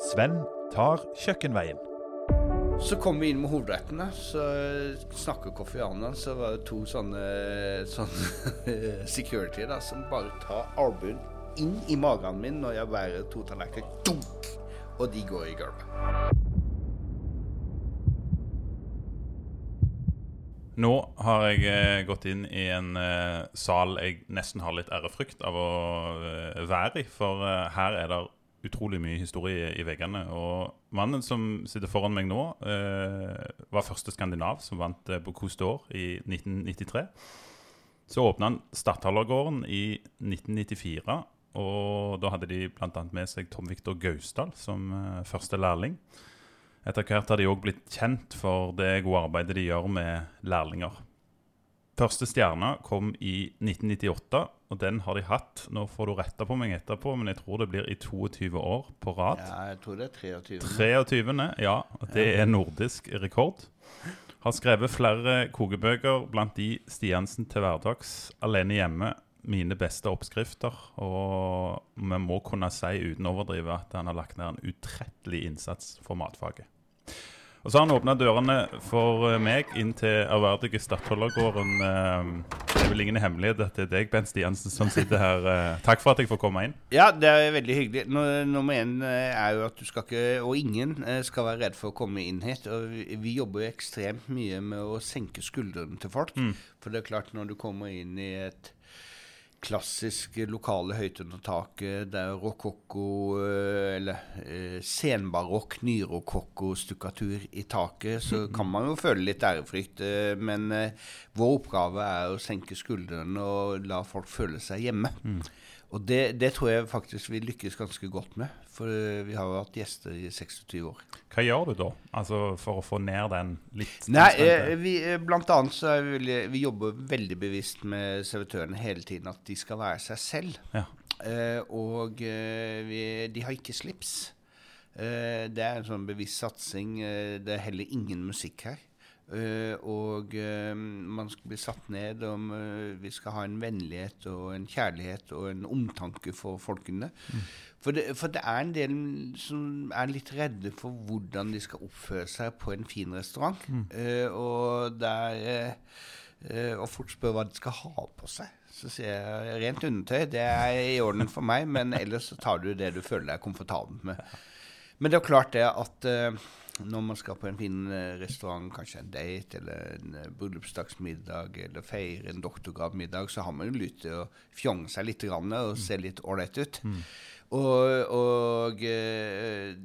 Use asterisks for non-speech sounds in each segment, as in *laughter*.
Sven tar kjøkkenveien. Så kom vi inn med hovedrettene, så snakker Kofi Annan, så var det to sånne, sånne *laughs* security da, som bare tar albuen inn i magen min når jeg bærer to tallerkener, dunk, og de går i gulvet. Nå har jeg eh, gått inn i en eh, sal jeg nesten har litt ærefrykt av å eh, være i. For her er det utrolig mye historie i veggene. Og mannen som sitter foran meg nå, eh, var første skandinav som vant eh, Bocuse d'Or i 1993. Så åpna han Stadhallergården i 1994. Og da hadde de bl.a. med seg Tom Viktor Gausdal som eh, første lærling. Etter hvert har de òg blitt kjent for det gode arbeidet de gjør med lærlinger. Første stjerne kom i 1998, og den har de hatt. Nå får du rette på meg etterpå, men jeg tror det blir i 22 år på rad. Ja, jeg tror det er 23. 23. Ja, det er nordisk rekord. Har skrevet flere kokebøker, blant de Stiansen til hverdags, Alene hjemme, mine beste oppskrifter. Og vi må kunne si uten å overdrive at han har lagt ned en utrettelig innsats for matfaget. Og så har han åpna dørene for eh, meg inn til ærverdige Stadholdergården. Eh, Det er vel ingen hemmelighet at det er deg, Bent Stiansen, som sitter her. Eh, Takk for at jeg får komme inn. Ja, det er veldig hyggelig. Nummer én er jo at du skal ikke, og ingen, skal være redd for å komme inn hit. Og vi, jobber jo ekstremt mye med å senke skuldrene til folk. For det er klart, når du kommer inn i et klassisk lokale høyt under taket, det er rokokko, eh, eller eh, senbarokk, nyrokokko-stukkatur i taket, så kan man jo føle litt ærefrykt. eh, Men eh, vår oppgave er å senke skuldrene og la folk føle seg hjemme. Og det, det tror jeg faktisk vi lykkes ganske godt med, for eh, vi har jo hatt gjester i 26 år. Hva gjør du da, altså for å få ned den litt Nei, eh, vi, eh, blant annet så er vi, vi jobber veldig bevisst med servitørene hele tiden, at de skal være seg selv. Ja. Eh, og vi, de har ikke slips. Eh, det er en sånn bevisst satsing. Det er heller ingen musikk her. Eh, og uh, man skal bli satt ned om uh, vi skal ha en vennlighet og en kjærlighet og en omtanke for folkene. For, det, for det er en del som er litt redde for hvordan de skal oppføre seg på en fin restaurant. Eh, og der er eh, eh, og fort spør hva de skal ha på seg. Så sier jeg rent undertøy, det er i orden for meg, men ellers så tar du det du føler deg komfortabel med. *laughs* Men det er klart det at eh, når man skal på en fin eh, restaurant, kanskje en date eller en uh, bryllupsdagsmiddag eller feire en doktorgradmiddag, så har man jo lyst til å fjonge seg litt grann, og se litt ålreit ut. Og, og eh,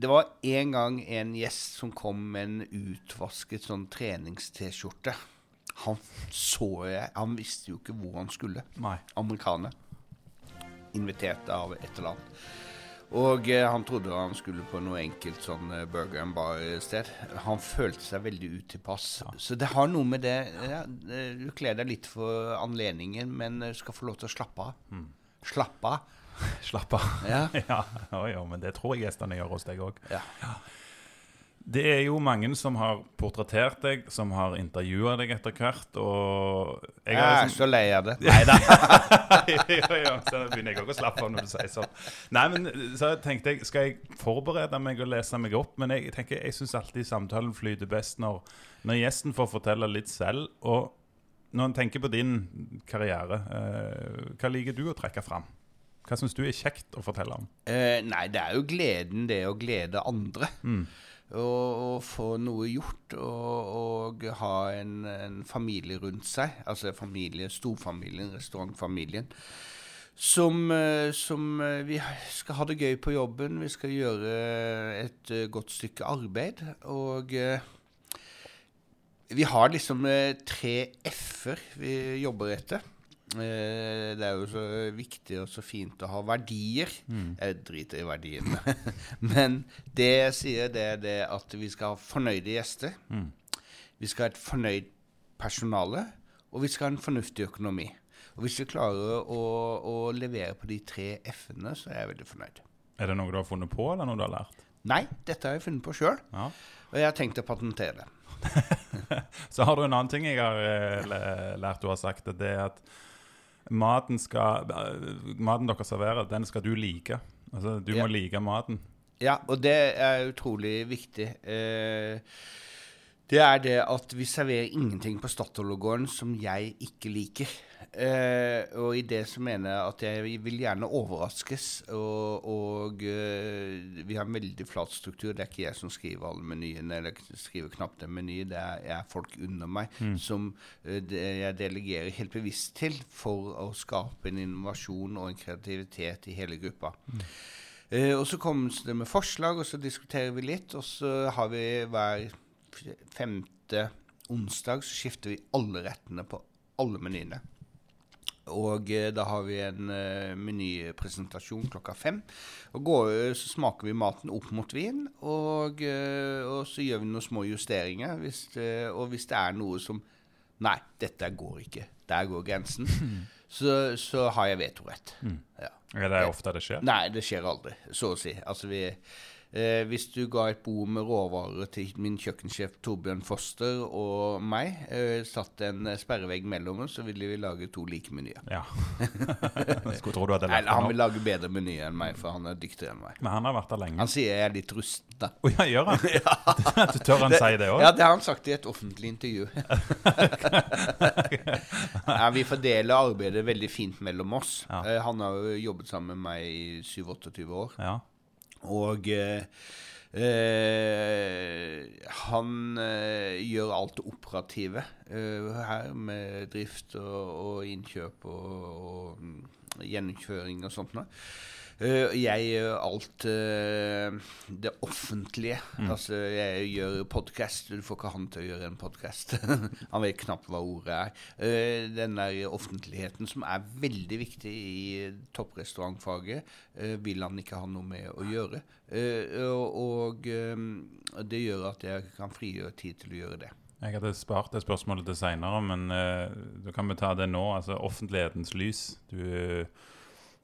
det var en gang en gjest som kom med en utvasket sånn trenings-T-skjorte. Han så jeg Han visste jo ikke hvor han skulle. Nei. Amerikaner. Invitert av et eller annet. Og eh, han trodde han skulle på noe enkelt sånn eh, burger and bar-sted. Han følte seg veldig utilpass. Så det har noe med det ja, eh, Du kler deg litt for anledningen, men skal få lov til å slappe av. Slappe av. *laughs* slappe av. Ja. *laughs* ja, ja, ja, men det tror jeg gjestene gjør hos deg òg. Ja. Det er jo mange som har portrettert deg, som har intervjua deg etter hvert, og jeg Jeg er liksom- så lei av det. *laughs* Nei *laughs* da. så begynner jeg òg å slappe av når du sier sånn. Nei, men så tenkte jeg, skal jeg forberede meg og lese meg opp? Men jeg tenker, jeg syns alltid samtalen flyter best når, når gjesten får fortelle litt selv. Og når en tenker på din karriere, eh, hva liker du å trekke fram? Hva syns du er kjekt å fortelle om? Eh, nei, det er jo gleden det å glede andre. Og, og få noe gjort og, og ha en, en familie rundt seg. Altså familie, storfamilien, restaurantfamilien. Som, eh, som eh, vi skal ha det gøy på jobben. Vi skal gjøre et eh, godt stykke arbeid. Og vi har liksom tre f-er vi jobber etter. Eh, det er jo så viktig og så fint å ha verdier. Jeg driter i verdiene. *laughs* Men det jeg sier, det er det at vi skal ha fornøyde gjester. Vi skal ha et fornøyd personale, og vi skal ha en fornuftig økonomi. Og hvis vi klarer å, å levere på de tre f-ene, så er jeg veldig fornøyd. Er det noe du har funnet på, eller noe du har lært? Nei, dette har jeg funnet på sjøl, Ja. og jeg har tenkt å patentere det. *laughs* Så har du en annen ting jeg har eh, lært du har sagt, det er at maten skal eh, Maten dere serverer, den skal du like. Altså, du Ja. må like maten. Ja, og det er utrolig viktig. Eh, det er det at vi serverer ingenting på Statoil-gården som jeg ikke liker. Eh, og i det så mener jeg at jeg vil gjerne overraskes. Og, og eh, vi har en veldig flat struktur. Det er ikke jeg som skriver alle menyene, eller skriver knapt en meny. Det er, er folk under meg som eh, det jeg delegerer helt bevisst til for å skape en innovasjon og en kreativitet i hele gruppa. Eh, og så kommer det med forslag, og så diskuterer vi litt. Og så har vi hver femte onsdag så skifter vi alle rettene på alle menyene. Og eh, da har vi en eh, menypresentasjon klokka fem. Og går, eh, så smaker vi maten opp mot vin, og, og så gjør vi noen små justeringer. Hvis, det- og hvis det er noe som Nei, dette går ikke. Der går grensen. *laughs* Så, så har jeg vetorett. Ja. Er det ofte det skjer? Nei, det skjer aldri, så å si. Altså vi, eh, hvis du ga et bord med råvarer til min kjøkkensjef Torbjørn Foster og meg, eh, satt en eh, sperrevegg mellom oss, så ville vi lage to like menyer. Ja. *laughs* Skulle tro du hadde lært Eller han vil lage bedre menyer enn meg, for han er dyktigere enn meg. Men han har vært der lenge. Han sier jeg er litt rusten, da. Å ja, gjør han? *laughs* *laughs* Du Tør han si det òg? Ja, det har han sagt i et offentlig intervju. ja, vi fordeler arbeidet veldig fint mellom oss. Ja. Eh, han har jo jobbet sammen med meg i 27-28 år. Ja. Og eh, han eh, gjør alt det operative eh, her, med drift og, og innkjøp og, og mm, gjennomkjøring og sånt noe. Eh, jeg gjør alt eh, det offentlige. Altså, jeg gjør podkast. Du får ikke han til å gjøre en podkast. *laughs* han vet knapt hva ordet er. Eh, den der offentligheten som er veldig viktig i topprestaurantfaget, vil han ikke ha noe med å gjøre. Og det gjør at jeg kan frigjøre tid til å gjøre det. Jeg hadde spart det spørsmålet til seinere, men uh, da kan vi ta det nå. Altså offentlighetens lys. Du,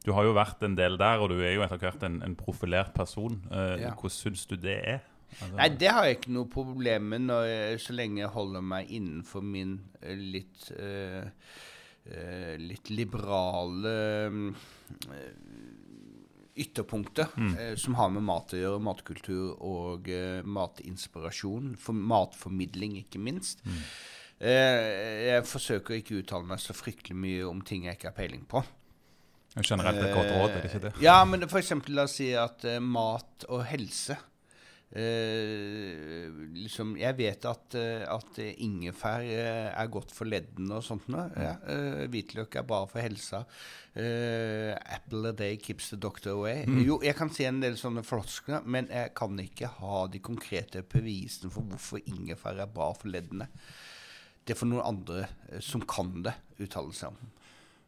du har jo vært en del der, og du er jo etter hvert en, en profilert person. Uh, Ja. Hvordan syns du det er? Altså, Nei, det har jeg ikke noe problem med når så lenge jeg holder meg innenfor min eh, litt eh, eh, litt liberale ytterpunktet mm. eh, som har med mat å gjøre, matkultur og eh, matinspirasjon. For matformidling, ikke minst. Eh, jeg forsøker ikke å uttale meg så fryktelig mye om ting jeg ikke har peiling på. Generelt et godt råd, er det ikke det? Eh, Ja, men f.eks. la oss si at uh, mat og helse uh, liksom, Jeg vet at, uh, at ingefær er godt for leddene og sånt noe. Ja, eh, hvitløk er bra for helsa. Apple a day keeps the doctor away. Jo, jeg kan si en del sånne floskler, men jeg kan ikke ha de konkrete bevisene for hvorfor ingefær er bra for leddene. Det får noen andre som kan det, uttale seg om.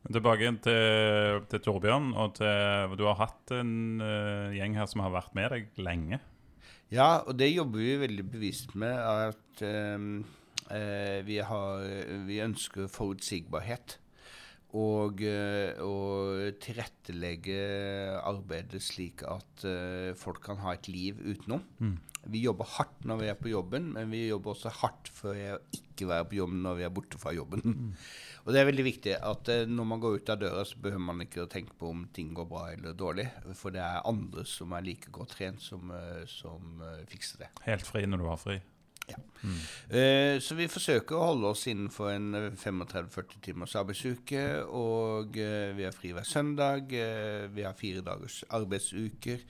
Tilbake til, til Torbjørn. og til, Du har hatt en uh, gjeng her som har vært med deg lenge. Ja, og det jobber vi veldig bevisst med. At um, uh, vi, har, vi ønsker forutsigbarhet. Og, og tilrettelegge arbeidet slik at folk kan ha et liv utenom. Vi jobber hardt når vi er på jobben, men vi jobber også hardt for å ikke være på jobben når vi er borte fra jobben. Og det er veldig viktig at eh, når man går ut av døra, så behøver man ikke å tenke på om ting går bra eller dårlig. For det er andre som er like godt trent, som, eh, som eh, fikser det. Helt fri når du har fri. Eh, så vi forsøker å holde oss innenfor en eh, 35-40 timers arbeidsuke. Og eh, vi har fri hver søndag. Eh, vi har fire dagers arbeidsuker.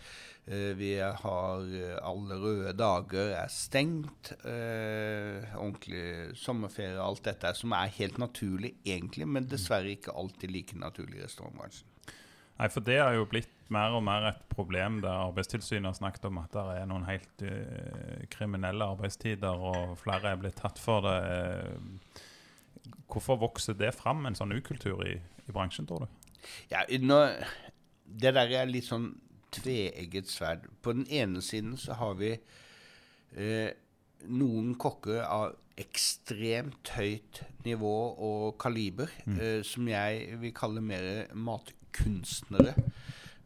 Eh, vi har eh, alle røde dager er stengt. Eh, ordentlig sommerferie og alt dette som er helt naturlig egentlig, men dessverre ikke alltid like naturlig i restaurantbransjen. Nei, for det har jo blitt mer og mer et problem der Arbeidstilsynet har snakket om at det er noen helt uh, kriminelle arbeidstider, og flere er blitt tatt for det. Eh, Hvorfor vokser det fram, en sånn ukultur i, i bransjen, tror du? Ja, nå, det der er litt sånn tveegget sverd. På den ene siden så har vi eh, noen kokker av ekstremt høyt nivå og kaliber, eh, som jeg vil kalle mer matkunstnere.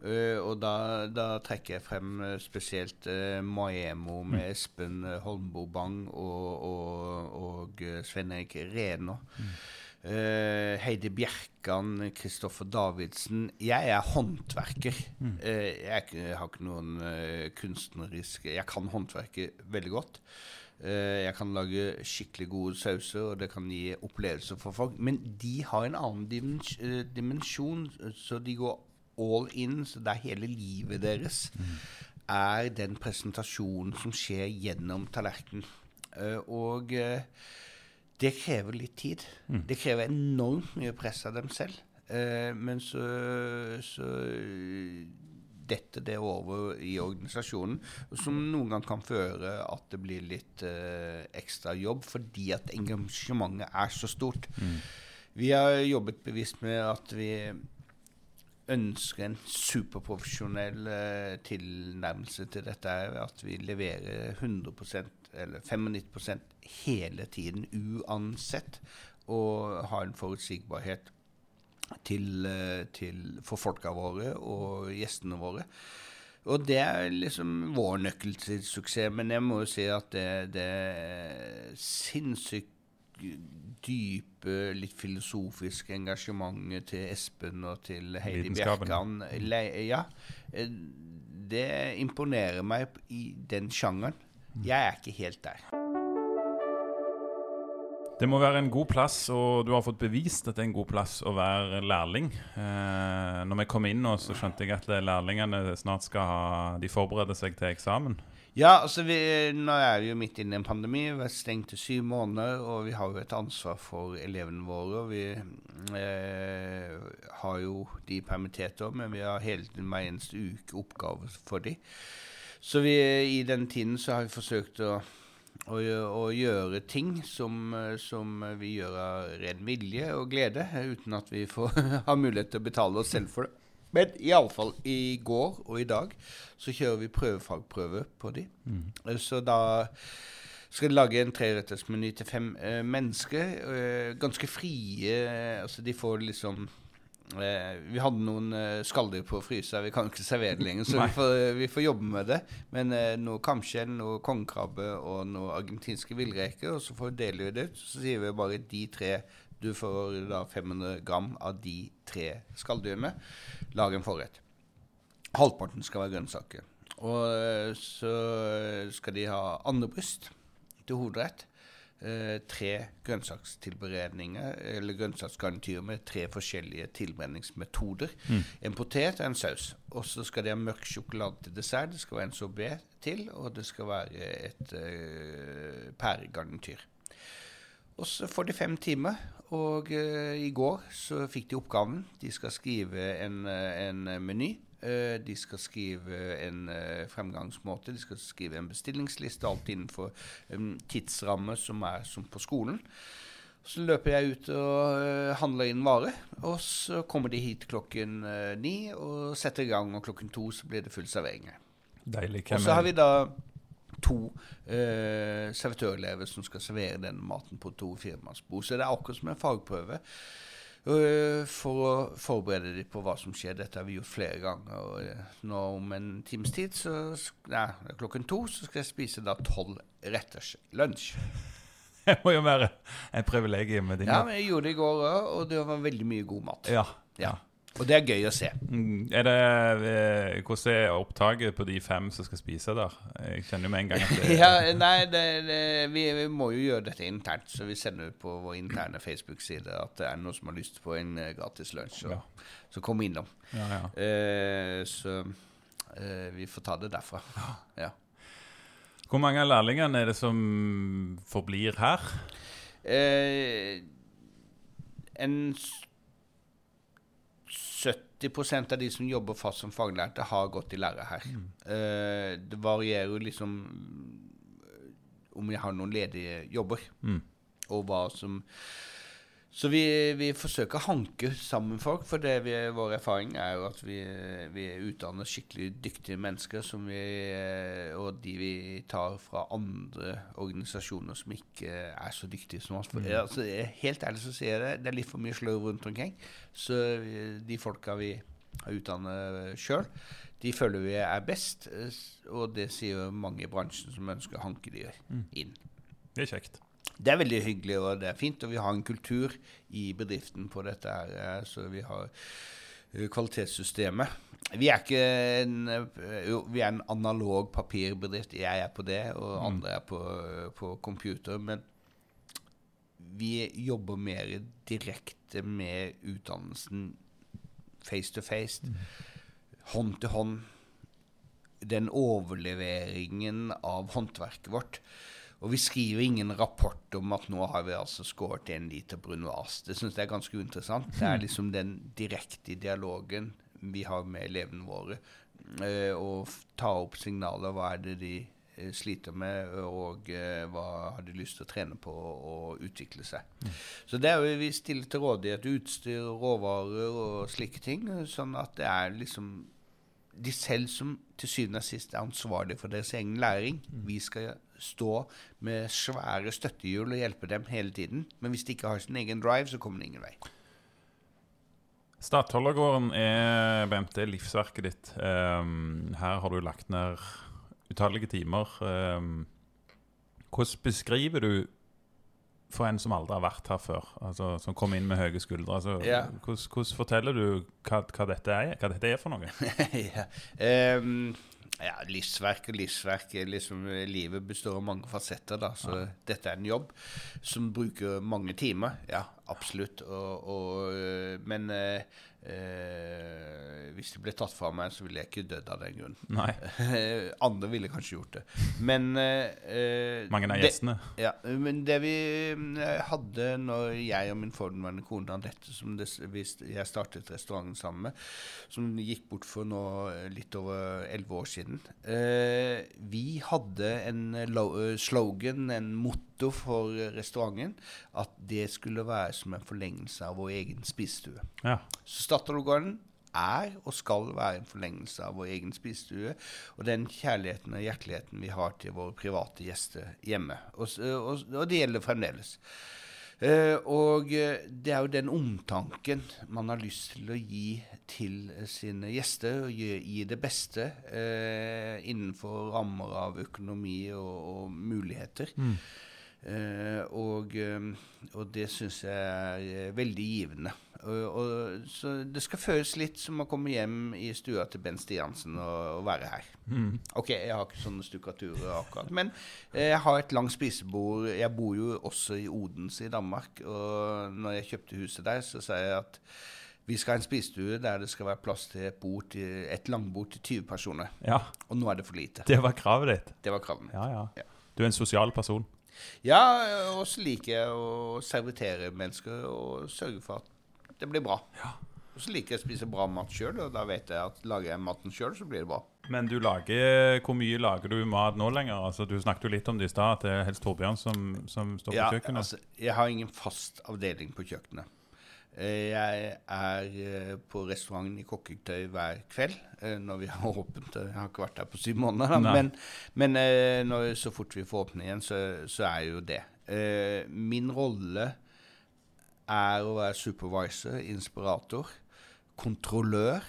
Eh, og da, da trekker jeg frem eh, spesielt uh, Maemo med Espen uh, Holmbo Bang og, og, og eh, Svein Erik Mm. Uh, Heidi Bjerkan, Kristoffer Davidsen. Jeg er håndverker. Eh, jeg, jeg har ikke noen kunstneriske Jeg kan håndverke veldig godt. Jeg kan lage skikkelig gode sauser, og det kan gi opplevelser for folk. Men de har en annen dimens dimensjon, så de går all in. Så det er hele livet deres er den presentasjonen som skjer gjennom tallerkenen. Eh, og eh, det krever litt tid. Det krever enormt mye press av dem selv. Eh, men så, så detter det over i organisasjonen, som noen gang kan føre at det blir litt eh, ekstra jobb, fordi at engasjementet er så stort. Vi har jobbet bevisst med at vi ønsker en superprofesjonell eh, tilnærmelse til dette. er At vi leverer 100% eller 95% hele tiden uansett. Og har en forutsigbarhet til, eh, til, for folka våre og gjestene våre. Og det er liksom vår nøkkel til suksess. Men jeg må jo si at det, det er sinnssykt dype, litt filosofiske engasjementet til Espen og til Heidi. Bjerkan Ja. eh, Det imponerer meg i den sjangeren. Jeg er ikke helt der. Det må være en god plass, og du har fått bevist at det er en god plass å være lærling. Eh, når vi kom inn nå, så skjønte jeg at lærlingene snart skal ha De forbereder seg til eksamen. Ja, altså vi, nå er vi jo midt inne i en pandemi. Vi er stengt i syv måneder, og vi har jo et ansvar for elevene våre. og Vi eh, har jo de permittert òg, men vi har hele tiden hver eneste uke oppgaver for de. Så vi, i den tiden så har vi forsøkt å, å, å gjøre ting som, som vi gjør av ren vilje og glede, uten at vi får *laughs* har mulighet til å betale oss selv for det. Men iallfall i går og i dag så kjører vi prøvefagprøve på de. Mm. Så da skal lage en trerettersmeny til fem eh, mennesker. eh, ganske frie. eh, altså de får liksom eh, Vi hadde noen eh, skalldyr på frysa, vi kan ikke servere det lenger, så vi får, vi får jobbe med det. Men eh, noe kamskjell, noe kongekrabbe og noe argentinske villreker, og så får vi dele det ut. Så sier vi bare de tre Du får da 500 gram av de tre skalldyrene. Lag en forrett. Halvparten skal være grønnsaker. Og eh, så skal de ha andebryst til hovedrett. Eh, tre grønnsakstilberedninger, eller grønnsaksgarnityrer med tre forskjellige tilberedningsmetoder. En potet og en saus. Og så skal de ha mørk sjokolade til dessert. Det skal være en sorbé til, og det skal være et eh, pæregarnityr. Og så får de fem timer, og uh, i går så fikk de oppgaven. De skal skrive en, eh, en meny. Eh, de skal skrive en fremgangsmåte, de skal skrive en bestillingsliste, alt innenfor en tidsramme som er som på skolen. Så løper jeg ut og handler inn vare, og så kommer de hit klokken ni og setter i gang, og klokken to så blir det full servering. Deilig. Og så har vi da to eh, servitørelever som skal servere denne maten på to firmannsbord. Så det er akkurat som en fagprøve eh, for å forberede dem på hva som skjer. Dette har vi gjort flere ganger. Og eh, nå om en times tid, så nei, klokken to, så skal jeg spise da tolv retters lunsj. *laughs* Det må jo være et privilegium med din Ja, men jeg gjorde det i går òg, og det var veldig mye god mat. Ja. Ja. Og det er gøy å se. Mm, Er det, eh, hvordan er opptaket på de fem som skal spise der? Jeg kjenner jo med en gang at det *laughs* Ja, nei, det, det, vi, vi må jo gjøre dette internt, så vi sender ut på vår interne Facebook-side at det er noen som har lyst på en eh, gratis lunsj. Så, Ja. så kom innom. ja, ja. Eh, så eh, vi får ta det derfra. Ja. Hvor mange av lærlingene er det som forblir her? Eh, en 70% av de som jobber fast som faglærte, har gått i lære her. Eh, det varierer jo liksom eh, om vi har noen ledige jobber, Mm. og hva som Så vi, vi forsøker å hanke sammen folk, for det vi, vår erfaring er jo at vi, vi utdanner skikkelig dyktige mennesker, som vi, og de vi tar fra andre organisasjoner som ikke er så dyktige som oss. For, altså, helt ærlig så sier jeg det, det er litt for mye slør rundt omkring. Så de folka vi har utdannet sjøl, de føler vi er best, og det sier jo mange i bransjen som ønsker å hanke de inn. Det er kjekt. Det er veldig hyggelig, og det er fint. Og vi har en kultur i bedriften på dette her. eh, Så vi har eh, kvalitetssystemet. Vi er ikke en, eh, vi er en analog papirbedrift. Jeg er på det, og andre er på, på computer. Men vi jobber mer direkte med utdannelsen face to face. Hånd til hånd. Den overleveringen av håndverket vårt. Og vi skriver ingen rapport om at nå har vi altså skåret en liter brunoise. Det syns jeg er ganske uinteressant. Det er liksom den direkte dialogen vi har med elevene våre. Eh, og ta opp signaler. Hva er det de eh, sliter med, og eh, hva har de lyst til å trene på og utvikle seg. Så det er vi stiller til rådighet utstyr, råvarer og slike ting, sånn at det er liksom de selv som til syvende og sist er ansvarlig for deres egen læring. Vi skal stå med svære støttehjul og hjelpe dem hele tiden. Men hvis de ikke har sin egen drive, så kommer det ingen vei. Statholdergården er BMT livsverket ditt. Um, her har du lagt ned utallige timer. Um, hvordan beskriver du for en som aldri har vært her før, altså, som kommer inn med høye skuldre altså, Ja. hvordan, hvordan forteller du hva, hva, dette er, hva dette er for noe? *laughs* ja. Ehm, ja, livsverk og livsverk er liksom, eh, Livet består av mange fasetter, da, så dette er en jobb som bruker mange timer. Ja, absolutt. Og, og, øh, men øh, øh, hvis det ble tatt fra meg, så ville jeg ikke dødd av den grunn. *laughs* Andre ville kanskje gjort det. Men eh, Mange av det- gjestene. ja, men det vi eh, hadde når jeg og min forhenværende kone Anette, som det, jeg startet restauranten sammen med, som gikk bort for nå eh, litt over elleve år siden eh, Vi hadde en eh, lo- eh, slogan, en motto for eh, restauranten, at det skulle være som en forlengelse av vår egen spisestue. Ja. Så Statoil-gården er og skal være en forlengelse av vår egen spisestue og den kjærligheten og hjerteligheten vi har til våre private gjester hjemme. Og, og, og det gjelder fremdeles. Uh, og eh, det er jo den omtanken man har lyst til å gi til eh, sine gjester, og gi, gi det beste uh, innenfor rammer av økonomi og, og muligheter. Eh, og, eh, og det syns jeg er eh, veldig givende. Og, og, så det skal føles litt som å komme hjem i stua til Bent Stiansen og, og være her. Ok, jeg har ikke sånne stukkaturer akkurat, men eh, jeg har et langt spisebord. Jeg bor jo også i Odense i Danmark, og når jeg kjøpte huset der, så sa jeg at vi skal ha en spisestue der det skal være plass til et, bord til, et langbord til 20 personer. ja. Og nå er det for lite. Det var kravet ditt. Det var kravet Ja, ja. Ja. Du er en sosial person. Ja, og så liker jeg å servitere mennesker og sørge for at det blir bra. Og så liker jeg å spise bra mat sjøl, og da vet jeg at lager jeg maten sjøl, så blir det bra. Men du lager, hvor mye lager du mat nå lenger? Altså, du snakket jo litt om det i stad, at det er helst Torbjørn som, som står på Ja, kjøkkenet. altså, jeg har ingen fast avdeling på kjøkkenet. Jeg er eh, på restauranten i kokketøy hver kveld eh, når vi har åpent. Jeg har ikke vært der på syv måneder. Men, men eh, når, så fort vi får åpne igjen, så, så er jo det. Min rolle er å være supervisor, inspirator, kontrollør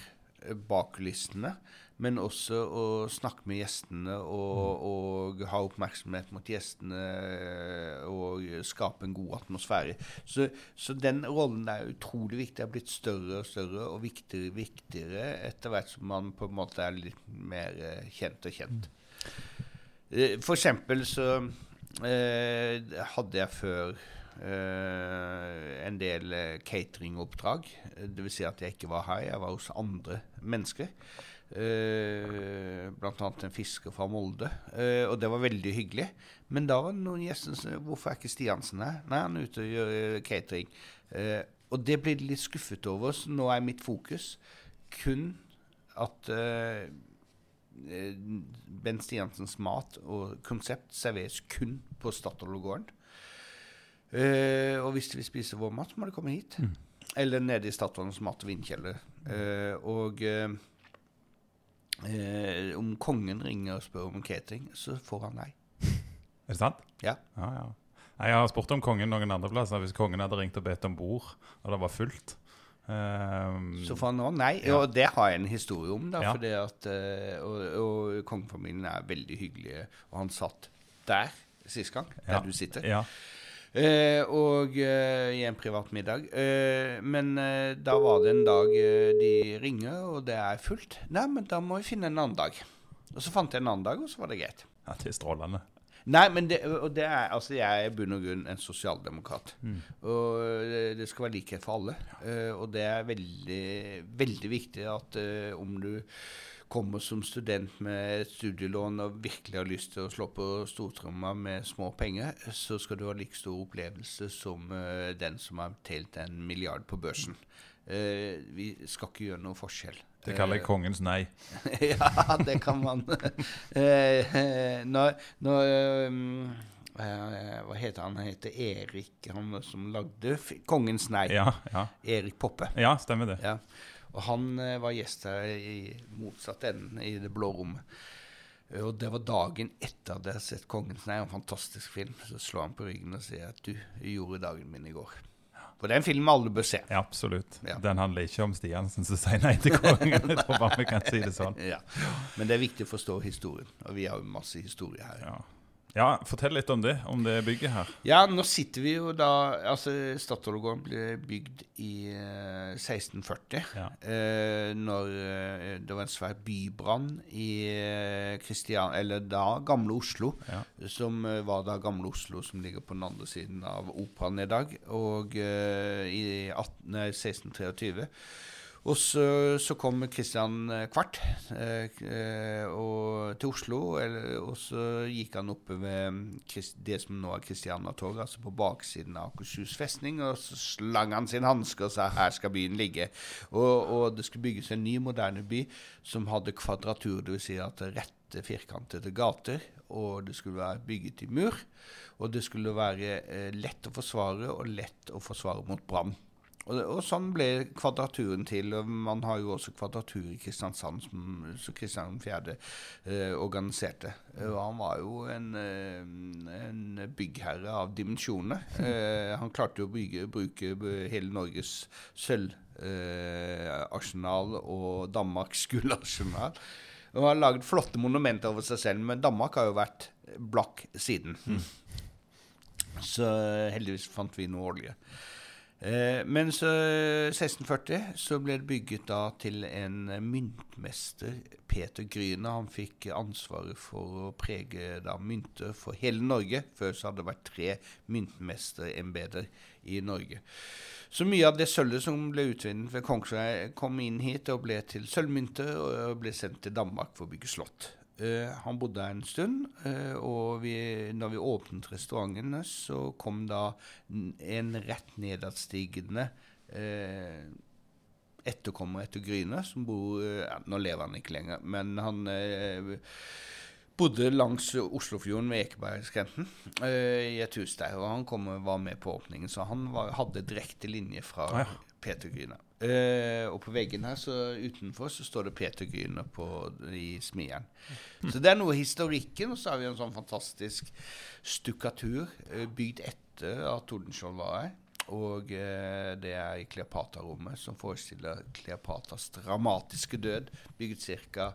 bak kulissene, men også å snakke med gjestene og, og ha oppmerksomhet mot gjestene eh, og skape en god atmosfære. Så, så den rollen er utrolig viktig. Det har blitt større og større og viktigere og viktigere etter hvert som man på en måte er litt mer eh, kjent og kjent. Eh, For eksempel så eh, hadde jeg før Uh, en del cateringoppdrag. Dvs. Si at jeg ikke var her, jeg var hos andre mennesker. Eh, annet en fisker fra Molde. Eh, og det var veldig hyggelig. Men da var det noen gjester som Hvorfor er ikke Stiansen her? Nei, han er ute og gjør eh, catering. Eh, og det blir de litt skuffet over, så nå er mitt fokus kun at eh, eh, Bent Stiansens mat og konsept serveres kun på Statoil-gården. Uh, og hvis de vil spise vår mat, så må de komme hit. Eller nede i Statoils mat- og vinkjeller. Uh, og eh, eh, om kongen ringer og spør om catering, så får han nei. *laughs* Er det sant? Ja. Ja, ja. Jeg har spurt om kongen noen andre plasser. Hvis kongen hadde ringt og bedt om bord, og det var fullt ehm, Så får han nå nei. Ja. Og det har jeg en historie om. da, Ja. fordi at, eh, og, og kongefamilien er veldig hyggelige. Og han satt der sist gang, der Ja. du sitter. Eh, og eh, i en privat middag. Eh, men eh, da var det en dag eh, de ringer, og det er fullt. Nei, men da må vi finne en annen dag. Og så fant jeg en annen dag, og så var det greit. Ja, det er strålende. Nei, men det, og det er, altså jeg er i bunn og grunn en sosialdemokrat. Og det, det skal være likhet for alle. Eh, og det er veldig, veldig viktig at eh, om du kommer som student med studielån og virkelig har lyst til å slå på stortromma med små penger, så skal du ha like stor opplevelse som eh, den som har telt en milliard på børsen. Eh, vi skal ikke gjøre noe forskjell. Det kaller jeg kongens nei. *laughs* ja, det kan man. Eh, eh, når, når um, eh, Hva heter han? Han heter Erik, han som lagde 'Kongens nei'. Ja, ja. Erik Poppe. ja stemmer det. Ja. Og han eh, var gjest her i motsatt enden, i det blå rommet. Eh, Og det var dagen etter at jeg hadde sett 'Kongens nei', en fantastisk film. Så slår han på ryggen og sier at 'du gjorde dagen min i går'. For det er en film alle bør se. Ja, absolutt. Ja. Den handler ikke om Stiansen som sier nei til kongen. *laughs* Jeg tror bare vi kan si det sånn. Ja. Men det er viktig å forstå historien, og vi har jo masse historie her. Ja. Ja, fortell litt om det, om det bygget her. Ja, nå sitter vi jo da Altså, Statoil-gården ble bygd i eh, 1640. Ja. Eh, når eh, det var en svær bybrann i eh, Kristian... Eller da Gamle Oslo. Ja. Som eh, var da Gamle Oslo, som ligger på den andre siden av Operaen i dag. Og eh, i 18, nei, 1623. Og så, så kom Kristian Kvart eh, eh, og, til Oslo, og så gikk han oppe ved det som nå er Kristianiatorget, altså på baksiden av Akershus festning, og så slang han sin hanske og sa her skal byen ligge. Og, og det skulle bygges en ny, moderne by som hadde kvadratur, dvs. Si at rette, firkantede gater, og det skulle være bygget i mur, og det skulle være eh, lett å forsvare og lett å forsvare mot brann. Og, og sånn ble kvadraturen til. og Man har jo også kvadratur i Kristiansand, som, Kristian 4. Eh, organiserte. Eh, Og han var jo en, eh, en byggherre av dimensjoner. Eh, han klarte jo å bygge, bruke hele Norges sølvarsenal og Danmarks gullarsenal. Og har lagd flotte monumenter over seg selv, men Danmark har jo vært blakk siden. Så heldigvis fant vi noe olje. Eh, men så 1640 så ble det bygget da til en myntmester, Peter Gryne. Han fikk ansvaret for å prege da mynter for hele Norge. Før så hadde det vært tre myntmesterembeter i Norge. Så mye av det sølvet som ble utvinnet ved Kongsvei, kom inn hit og ble til sølvmynter og ble sendt til Danmark for å bygge slott. Eh, han bodde der en stund, uh, og vi, når vi åpnet restaurantene, så kom da en rett nedadstigende uh, etterkommer etter Gryne, som bor ja, Nå lever han ikke lenger, men han bodde langs Oslofjorden ved Ekebergskrenten i et hus der. Og han kom var med på åpningen, så han var, hadde direkte linje fra Ah, ja. Peter Gryner. Eh, og på veggen her så utenfor så står det Peter Gyner i smijern. Så det er noe historikken, og så har vi en sånn fantastisk stukkatur uh, bygd etter at Tordenskiold var her. Og uh, det er i Kleopatra-rommet, som forestiller Kleopatras dramatiske død. Bygd ca.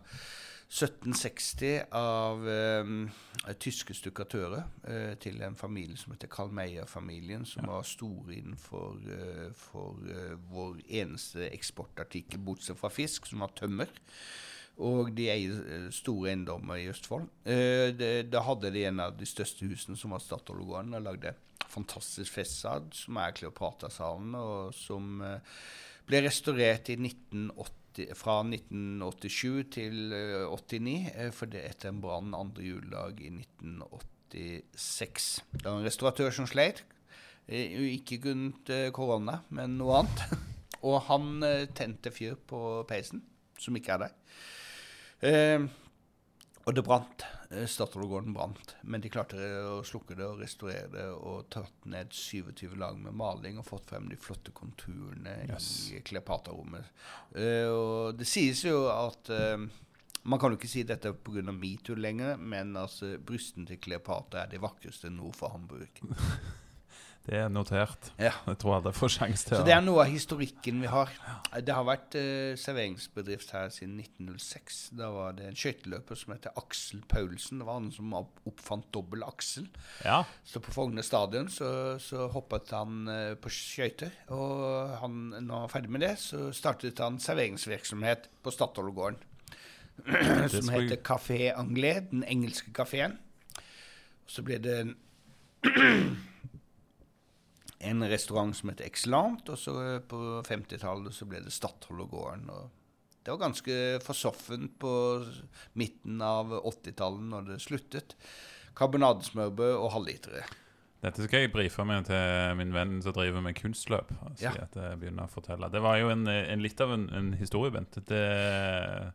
1760 av eh, tyske stukkatører eh, til en familie som heter Carl Meyer-familien, som var store innenfor eh, for, eh, vår eneste eksportartikkel, bortsett fra fisk, som var tømmer. Og de eier eh, store eiendommer i Østfold. Eh, da hadde de en av de største husene, som var Statoil-gården, og lagde fantastisk festsal, som er Kleopatra-salen, og som ble restaurert i 1980, fra 1987 til eh, 89, eh, for det etter en brann andre juledag i 1986. Det var en restauratør som sleit. Eh, Ikke grunnet eh, korona, men noe annet. *laughs* Og han eh, tente fyr på peisen, som ikke er der. Eh, og det brant. Eh, Statoil-gården brant. Men de klarte å slukke det og restaurere det og tatt ned 27 lag med maling og fått frem de flotte konturene Yes. i Kleopatra-rommet. Uh, og det sies jo at uh, Man kan jo ikke si dette pga. metoo lenger, men altså, brystene til Kleopatra er de vakreste nord for Hamburg. *laughs* Det er notert. Ja. Jeg tror jeg får sjanse til Så det er noe av historikken vi har. Det har vært uh, serveringsbedrift her siden 1906. Da var det en skøyteløper som heter Aksel Paulsen. Det var han som oppfant dobbel aksel. Ja. Så på Frogner stadion så, så hoppet han uh, på skøyter. Og han, når han var ferdig med det, så startet han serveringsvirksomhet på Statoilgården. *clears throat* som heter Café Anglais, den engelske kafeen. Så ble det *clears throat* en restaurant som het Excellent, og så eh, på 50-tallet så ble det Stadholdergården. Og det var ganske forsoffent på midten av 80-tallet når det sluttet. Karbonadesmørbrød og halvlitere. Dette skal jeg brife med til min venn som driver med kunstløp. Si Ja. at jeg begynner å fortelle. Det var jo en, en litt av en, en historie, Bent. Det,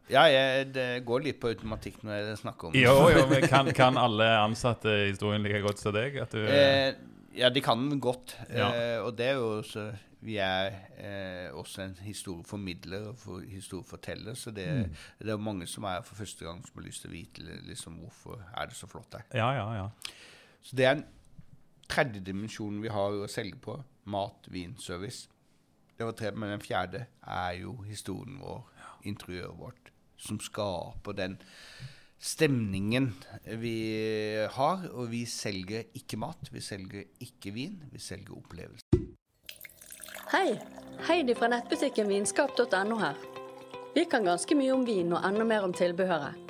Ja, jeg, det går litt på automatikk når jeg snakker om det. jo, jo, men kan, *laughs* kan alle ansatte historien like godt som deg? At du, Eh, ja, de kan den godt. Ja. Eh, og det er jo også Vi er eh, også en historieformidler og for, historieforteller, så det, Mm. det er mange som er for første gang som har lyst til å vite liksom, hvorfor er det så flott her. ja, ja, ja. Så det er den tredje dimensjonen vi har å selge på. Mat, vin, service. Det var tre, men den fjerde er jo historien vår, interiøret vårt, som skaper den stemningen vi har. Og vi selger ikke mat, vi selger ikke vin, vi selger opplevelse. Hei! Heidi fra nettbutikken vinskap.no her. Vi kan ganske mye om vin og enda mer om tilbehøret.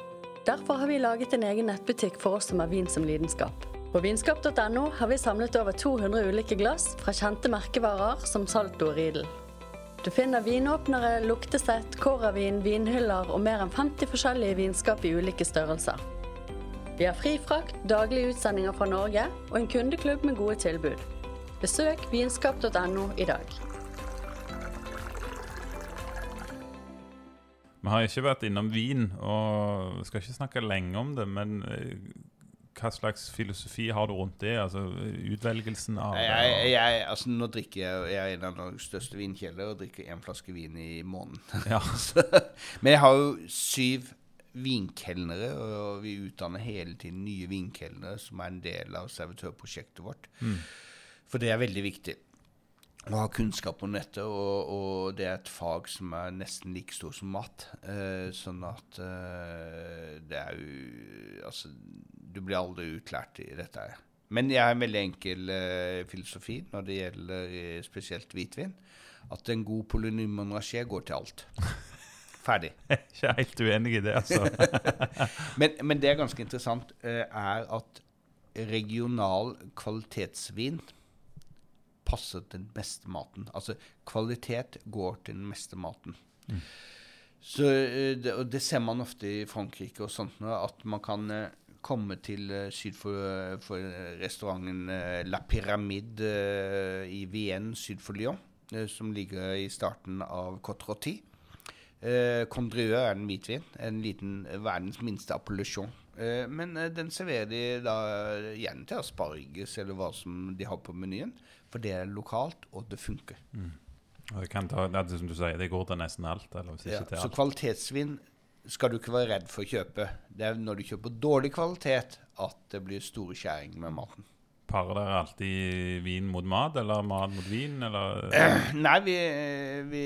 Derfor har vi laget en egen nettbutikk for oss som har vin som lidenskap. På vinskap.no har vi samlet over 200 ulike glass fra kjente merkevarer som Salto og Riedel. Du finner vinåpnere, luktesett, kåravin, vinhyller og mer enn 50 forskjellige vinskap i ulike størrelser. Vi har fri frakt, daglige utsendinger fra Norge og en kundeklubb med gode tilbud. Besøk vinskap.no i dag. Vi har ikke vært innom vin, og skal ikke snakke lenge om det, men eh, hva slags filosofi har du rundt det? Altså utvelgelsen av? Jeg, jeg, altså, nå drikker jeg, jeg er en av Norges største vinkjeller og drikker én flaske vin i måneden. *laughs* Ja. Men jeg har jo syv vinkelnere, og vi utdanner hele tiden nye vinkelnere som er en del av servitørprosjektet vårt. For det er veldig viktig å ha kunnskap om dette, og, og det er et fag som er nesten like stor som mat. Eh, sånn at eh, det er jo Altså, du blir aldri utlært i dette her. Men jeg har en veldig enkel eh, filosofi når det gjelder eh, spesielt hvitvin. At en god polynym monarché går til alt. *laughs* Ferdig. Jeg er ikke helt uenig i det, altså. *laughs* Men, men det er ganske interessant, eh, er at regional kvalitetsvin passer til den beste maten. Altså kvalitet går til den meste maten. Så, eh, det, og det ser man ofte i Frankrike og sånt at man kan eh, komme til eh, syd for, for restauranten eh, La Pyramide eh, i Vienne syd for Lyon, eh, som ligger i starten av Côte Rôtie. Eh, Condrieu er en hvitvin. En liten eh, verdens minste appellasjon. Eh, men eh, den serverer de da gjerne til asparges eller hva som de har på menyen. For det er lokalt, og det funker. Og det kan ta, det er som du sier, det går til nesten alt. Eller Ja, så alt. kvalitetsvin skal du ikke være redd for å kjøpe. Det er når du kjøper dårlig kvalitet at det blir store skjæringer med maten. Parer dere alltid vin mot mat, eller mat mot vin, eller *clears throat* Nei, vi, vi,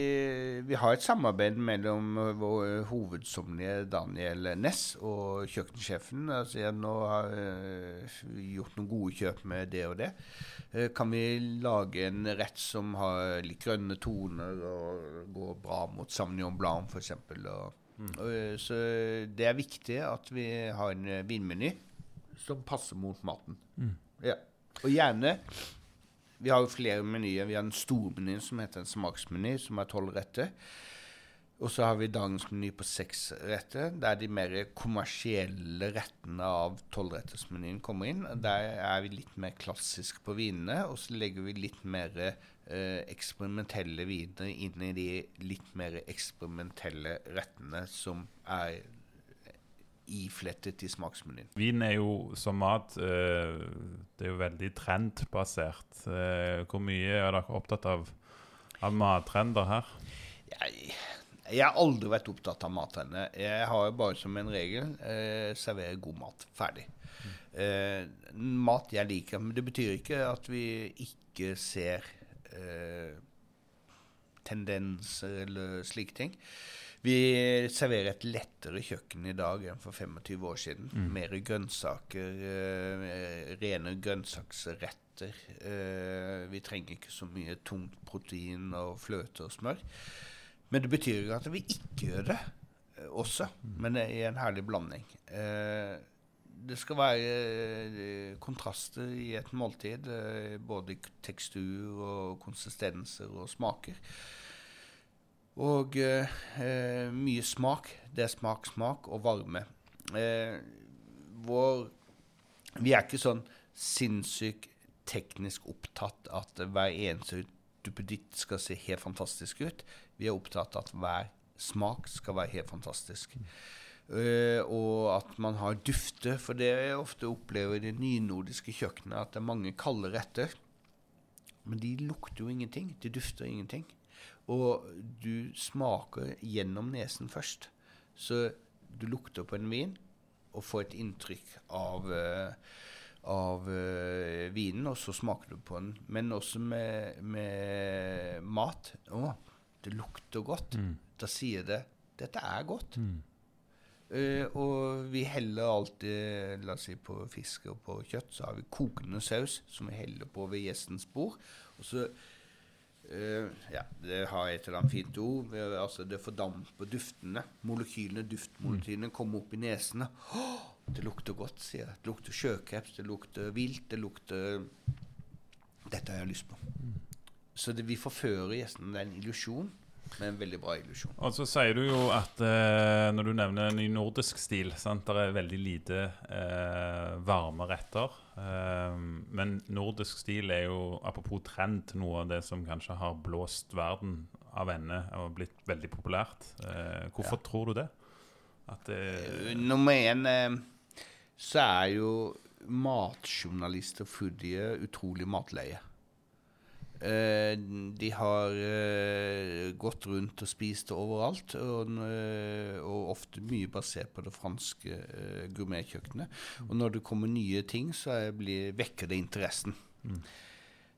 vi har et samarbeid mellom vår hovedsommelige Daniel Ness og kjøkkensjefen. Altså, jeg nå har øh, gjort noen gode kjøp med det og det. Eh, kan vi lage en rett som har litt grønne toner og går bra mot Sauvignon Blanc f.eks.? Uh, så det er viktig at vi har en eh, vinmeny som passer mot maten. Ja. Og gjerne Vi har jo flere menyer. Vi har en stormeny som heter en smaksmeny, som er tolv retter. Og så har vi dagens meny på seks retter. Der de mer kommersielle rettene av tolvrettersmenyen kommer inn. Der er vi litt mer klassisk på vinene, og så legger vi litt mer eh, eksperimentelle viner inn i de litt mer eksperimentelle rettene som er iflettet i smaksmenyen. Vin er jo som mat eh, Det er jo veldig trendbasert. Eh, hvor mye er dere opptatt av, av mattrender her? Jeg, jeg har aldri vært opptatt av mattrender. Jeg har jo bare som en regel eh, servere god mat. Ferdig. Eh, mat jeg liker, men det betyr ikke at vi ikke ser eh, tendenser eller slike ting. Vi serverer et lettere kjøkken i dag enn for 25 år siden. Mer grønnsaker, eh, rene grønnsaksretter. Eh, vi trenger ikke så mye tungt protein og fløte og smør. Men det betyr ikke at vi ikke gjør det eh, også, men det er en herlig blanding. Eh, det skal være eh, kontraster i et måltid, eh, både tekstur og konsistenser og smaker. Og eh, eh, mye smak. Det er smak, smak og varme. Eh, vår Vi er ikke sånn sinnssykt teknisk opptatt at hver eneste duppeditt skal se helt fantastisk ut. Vi er opptatt av at hver smak skal være helt fantastisk. Eh, og at man har dufter, for det jeg ofte opplever i det nynordiske kjøkkenet, at det er mange kalde retter. Men de lukter jo ingenting. De dufter ingenting. Og du smaker gjennom nesen først. Så du lukter på en vin og får et inntrykk av, eh, av eh, vinen, og så smaker du på den. Men også med, med mat. Å, det lukter godt. Da sier det 'dette er godt'. Eh, og vi heller alltid La oss si på fisk og på kjøtt så har vi kokende saus som vi heller på ved gjestens bord. Og så uh, Ja, det har et eller annet fint ord. altså Det fordamper duftene. Molekylene, duftmolekylene kommer opp i nesene. Oh, det lukter godt, sier jeg. Det lukter sjøkreps, det lukter vilt, det lukter Dette har jeg lyst på. Så det, vi forfører gjestene. Det er en illusjon, men en veldig bra illusjon. Og så sier du jo at eh, når du nevner ny nordisk stil sant, Det er veldig lite eh, varme retter. Eh, men nordisk stil er jo, apropos trend, noe av det som kanskje har blåst verden av ende og blitt veldig populært. Eh, hvorfor tror du det? At det Eh, Nummer én eh, så er jo matjournalister og foodie utrolig matleie. Eh, de har eh, gått rundt og spist overalt, og, eh, og ofte mye basert på det franske gourmetkjøkkenet. Og når det kommer nye ting, så blir, vekker det interessen.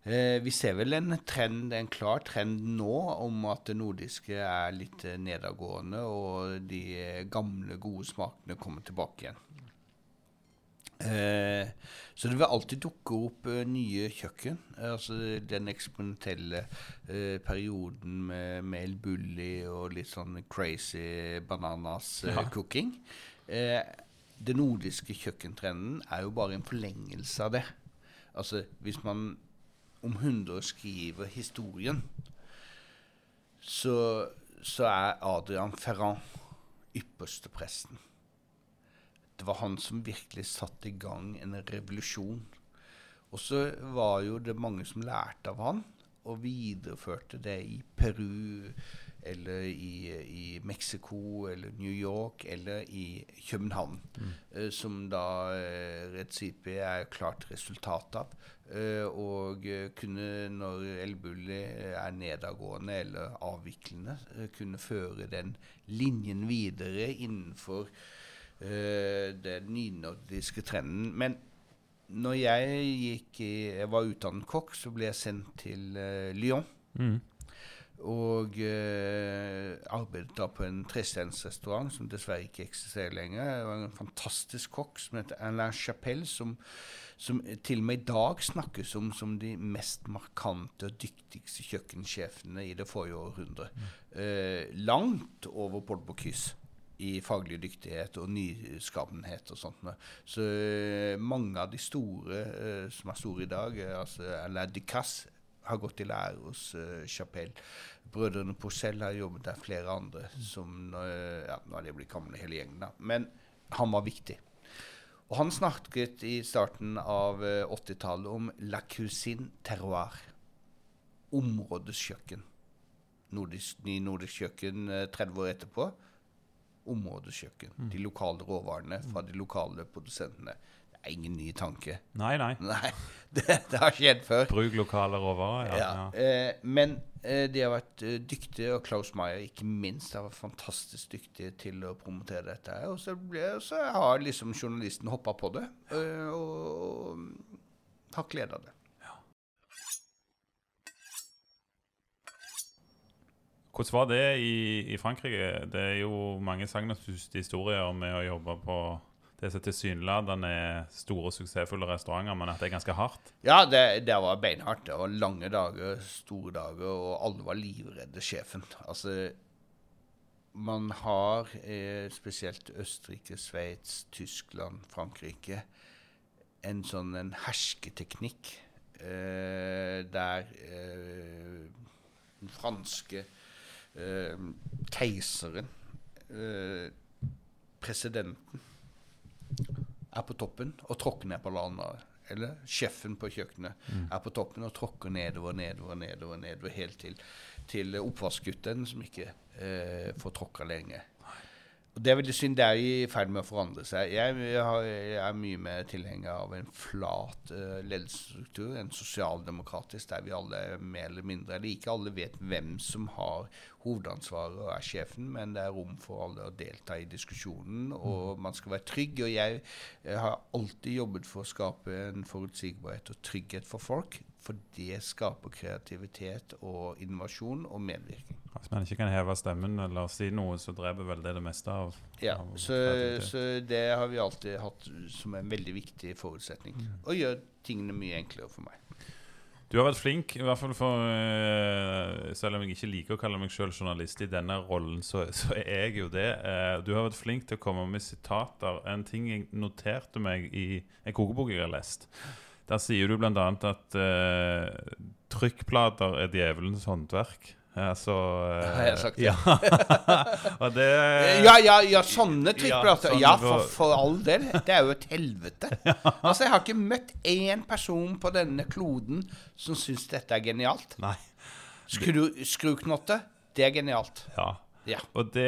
Eh, vi ser vel en trend, en klar trend nå om at det nordiske er litt nedadgående, og de gamle, gode smakene kommer tilbake igjen. Eh, så det vil alltid dukke opp eh, nye kjøkken. Altså den eksperimentelle eh, perioden med mel bulli og litt sånn crazy bananas eh, Ja. cooking. Eh, den nordiske kjøkkentrenden er jo bare en forlengelse av det. Altså hvis man om 100 år skriver historien, så, så er Adrian Ferrand ypperste presten. Det var han som virkelig satte i gang en revolusjon. Og så var jo det mange som lærte av han, og videreførte det i Peru, eller i, i Mexico, eller New York, eller i København. Eh, som da eh, Recipe er klart resultat av. Eh, og kunne, når Elbulli er nedadgående eller avviklende, kunne føre den linjen videre innenfor eh, den nynordiske trenden. Men når jeg gikk i Jeg var utdannet kokk, så ble jeg sendt til uh, Lyon. Og uh, arbeidet da på en trestjernsrestaurant som dessverre ikke eksisterer lenger. Det var en fantastisk kokk som heter Alain Chapelle, som, som til og med i dag snakkes om som de mest markante og dyktigste kjøkkensjefene i det forrige århundret. Eh, langt over Paul Bocuse i faglig dyktighet og nyskapenhet og sånt. Så eh, mange av de store eh, som er store i dag, eh, altså Alain Ducasse, har gått i lære hos uh, Chapelle. Brødrene Porcel har jobbet der, flere andre som uh, ja, Nå er de blitt gamle hele gjengen, da. Men han var viktig. Og han snakket i starten av uh, 80-tallet om la cuisine terroir. Områdets kjøkken. Nordisk, ny nordisk kjøkken uh, 30 år etterpå. Områdets Mm. De lokale råvarene fra de lokale produsentene. Det er ingen ny tanke. Nei, nei. *laughs* Nei, det, det har skjedd før. Bruk lokale råvarer. Ja. Ja, eh, men eh, de har vært eh, dyktige, og Klaus Meyer ikke minst har vært fantastisk dyktige til å promotere dette. her, Og så, ble, så har liksom journalisten hoppa på det, eh, og, og har glede av det. Hvordan var det i, i Frankrike? Det er jo mange sagnomsuste historier med å jobbe på det som tilsynelatende er store, suksessfulle restauranter, men at det er ganske hardt. Ja, det, det var beinhardt. Det var lange dager, store dager, og alle var livredde sjefen. Altså, man har eh, spesielt Østerrike, Sveits, Tyskland, Frankrike en sånn en hersketeknikk eh, der eh, den franske eh, keiseren, eh, presidenten, er på toppen og tråkker ned på alle andre. Eller sjefen på kjøkkenet er på toppen og tråkker nedover, nedover, nedover, nedover helt til, til oppvaskgutten som ikke eh, får tråkka lenge. Det er veldig synd. Det er i ferd med å forandre seg. Jeg, jeg, har, jeg er mye mer tilhenger av en flat uh, ledelsesstruktur, en sosialdemokratisk, der vi alle er mer eller mindre Eller ikke alle vet hvem som har hovedansvaret og er sjefen, men det er rom for alle å delta i diskusjonen, og man skal være trygg. Og jeg, jeg har alltid jobbet for å skape en forutsigbarhet og trygghet for folk, for det skaper kreativitet og innovasjon og medvirkning. Hvis man ikke kan heve stemmen eller si noe, så dreper vel det det meste av, Ja, av så, så det har vi alltid hatt som en veldig viktig forutsetning. Og gjør tingene mye enklere for meg. Du har vært flink, i hvert fall for eh, Selv om jeg ikke liker å kalle meg selv journalist i denne rollen, så, så er jeg jo det. Eh, du har vært flink til å komme med sitater. En ting jeg noterte meg i en kokebok jeg har lest. Der sier du bl.a. at uh, trykkplater er djevelens håndverk. Altså uh, *laughs* Har jeg sagt det? Ja. *laughs* Det *laughs* Ja, ja, ja, sånne trykkplater. sånne Ja, for, for all del. Det er jo et helvete. Altså, Jeg har ikke møtt én person på denne kloden som syns dette er genialt. Nei. Skru, skruknotte, det er genialt. Ja. Ja. Det,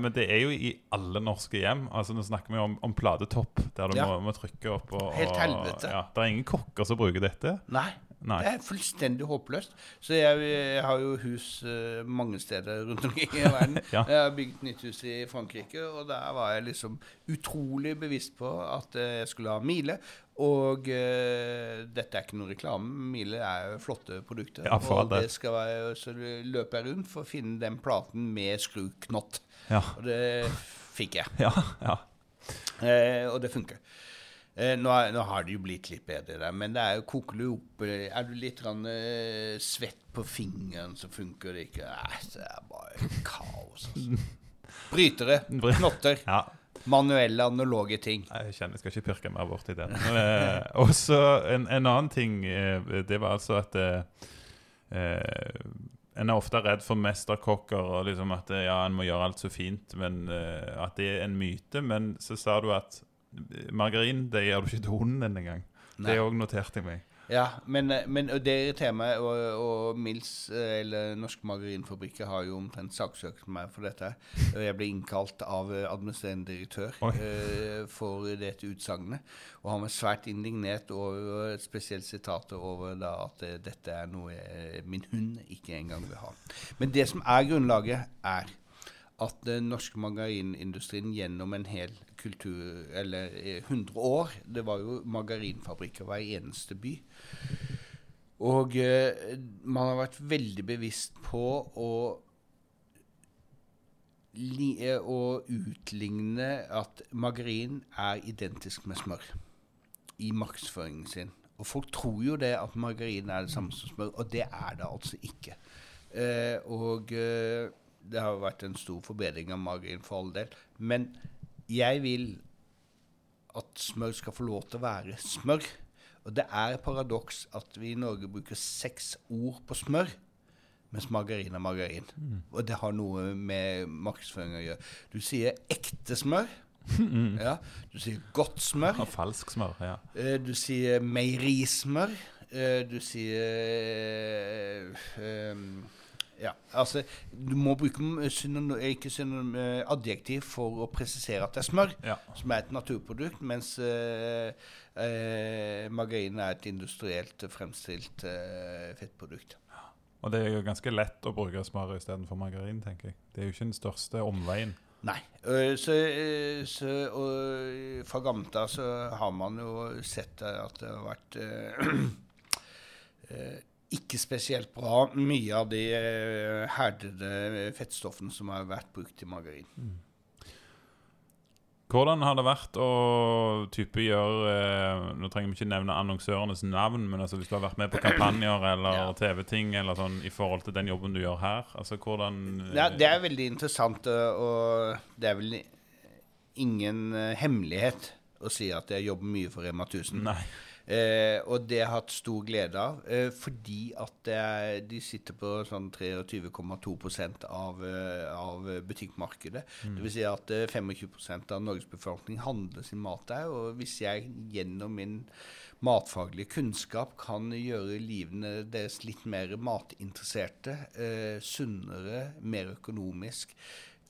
men det er jo i alle norske hjem. Altså Nå snakker vi om, om platetopp, der du Ja. må, må trykke opp. Og, Helt helvete. Ja, det er ingen kokker som bruker dette. Nei. Nei. Det er fullstendig håpløst. Så jeg, jeg har jo hus eh, mange steder rundt omkring i verden. *laughs* Ja. Jeg har bygd nytt hus i Frankrike, og der var jeg liksom utrolig bevisst på at eh, jeg skulle ha Mile. Og uh, dette er ikke noe reklame. Mile er jo flotte produkter. Ja, og det skal være, så løper jeg rundt for å finne den platen med skruknott. Ja. Og det fikk jeg. *laughs* Ja, ja. Og det funker. Eh, nå, nå har det jo blitt litt bedre der, men det er jo koker du opp eh, Er du litt grann, eh, svett på fingeren, så funker det ikke. Nei, det er bare kaos. Altså. Brytere, knotter, ja. manuelle, analoge ting. Jeg kjenner jeg skal ikke pirke mer borti den. Eh, og så en, en annen ting. Eh, det var altså at eh, En er ofte redd for mesterkokker og liksom at ja, en må gjøre alt så fint, men at det er en myte. Men så sa du at margarin det gjør du ikke til hunden din engang. Det òg noterte jeg meg. Ja, men, eh, men det irriterer meg, og, og Mills, eh, eller Norske Margarinfabrikker, har jo omtrent saksøkt meg for dette. Og jeg ble innkalt av eh, administrerende direktør eh, for dette utsagnet. Og han var svært indignert over et spesielt sitat over da, at dette er noe min hund ikke engang vil ha. Men det som er grunnlaget, er at den norske margarinindustrien gjennom en hel kultur, eller eh, 100 år Det var jo margarinfabrikker hver eneste by. Og eh, man har vært veldig bevisst på å li, eh, å utligne at margarin er identisk med smør i markedsføringen sin. Og folk tror jo det at margarin er det samme som smør, og det er det altså ikke. Eh, og eh, det har vært en stor forbedring av margarin for all del. Men jeg vil at smør skal få lov til å være smør. Og det er paradoks at vi i Norge bruker seks ord på smør, mens margarin er margarin. Og det har noe med markedsføring å gjøre. Du sier ekte smør. ja. Du sier godt smør. Og falsk smør. ja. Eh, Du sier meierismør. Eh, Du sier eh, Ja, altså Du må bruke synonym, ikke synonym, eh, adjektiv for å presisere at det er smør, Ja. som er et naturprodukt, mens eh, eh, margarin er et industrielt fremstilt eh, fettprodukt. Og det er jo ganske lett å bruke smør istedenfor margarin, tenker jeg. Det er jo ikke den største omveien. Nei. øh, så, øh, så og fra gammelt av så har man jo sett at det har vært *clears throat* ikke spesielt bra mye av de øh, herdede fettstoffene som har vært brukt i margarin. Hvordan har det vært å type gjøre eh, Nå trenger vi ikke nevne annonsørenes navn, men altså hvis du har vært med på *clears throat* kampanjer eller Ja. TV-ting eller sånn i forhold til den jobben du gjør her, altså hvordan eh, Ja, det er veldig interessant, øh, og det er vel ingen hemmelighet å si at jeg jobber mye for Rema 1000. Nei. Eh, og det har jeg hatt stor glede av, eh, fordi at er, de sitter på sånn 23,2 av, eh, av butikkmarkedet. Mm. Vil si at eh, 25 av Norges befolkning handler sin mat der. Og hvis jeg gjennom min matfaglige kunnskap kan gjøre livene deres litt mer matinteresserte, eh, sunnere, mer økonomisk,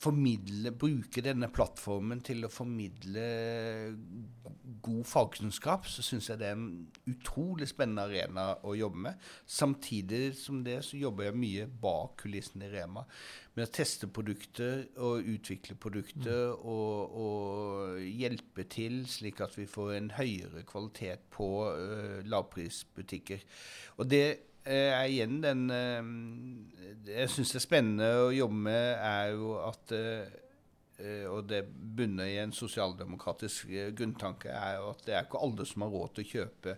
formidle, bruke denne plattformen til å formidle god fagkunnskap, så syns jeg det er en utrolig spennende arena å jobbe med. Samtidig som det så jobber jeg mye bak kulissene i Rema. Med å teste produkter og utvikle produkter og, og hjelpe til slik at vi får en høyere kvalitet på uh, lavprisbutikker. Og det er igjen den eh, Det jeg syns er spennende å jobbe med, er jo at eh, eh, og det bunner i en sosialdemokratisk eh, grunntanke, er jo at det er ikke alle som har råd til å kjøpe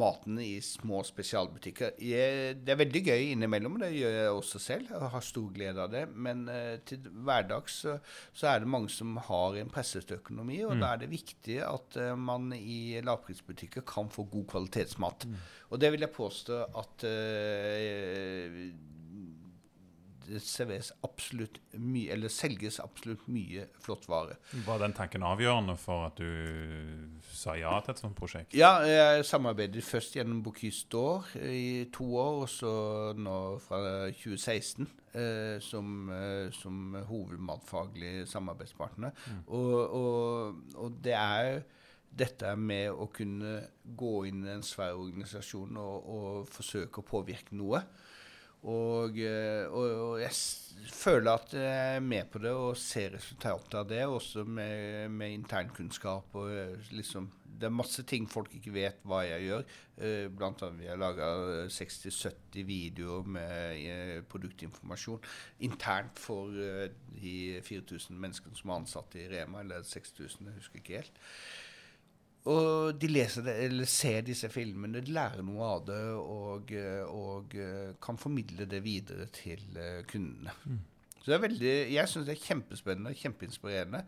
maten i små spesialbutikker. Jeg, det er veldig gøy innimellom, det gjør jeg også selv. og har stor glede av det. Men eh, til hverdags så, så er det mange som har en presset økonomi, og da er det viktig at eh, man i lavprisbutikker kan få god kvalitetsmat. Og det vil jeg påstå at eh, det serveres absolutt mye, eller selges absolutt mye flott vare. Var den tanken avgjørende for at du sa ja til et sånt prosjekt? Ja, jeg samarbeidet først gjennom Bocuse d'Or i to år, og så nå fra 2016 eh, som, eh, som hovedmatfaglig samarbeidspartner. Og, og, og det er dette med å kunne gå inn i en svær organisasjon og, og forsøke å påvirke noe. Og, eh, og, og jeg føler at jeg er med på det og ser resultatet av det, også med, med internkunnskap. og eh, liksom, Det er masse ting folk ikke vet hva jeg gjør. Eh, blant annet vi har laga 60-70 videoer med produktinformasjon internt for de 4000 menneskene som er ansatt i Rema, eller 6000, jeg husker ikke helt. Og de leser det, eller ser disse filmene, de lærer noe av det og, eh, og eh, kan formidle det videre til kundene. kundene. Så det er veldig, Jeg syns det er kjempespennende og kjempeinspirerende.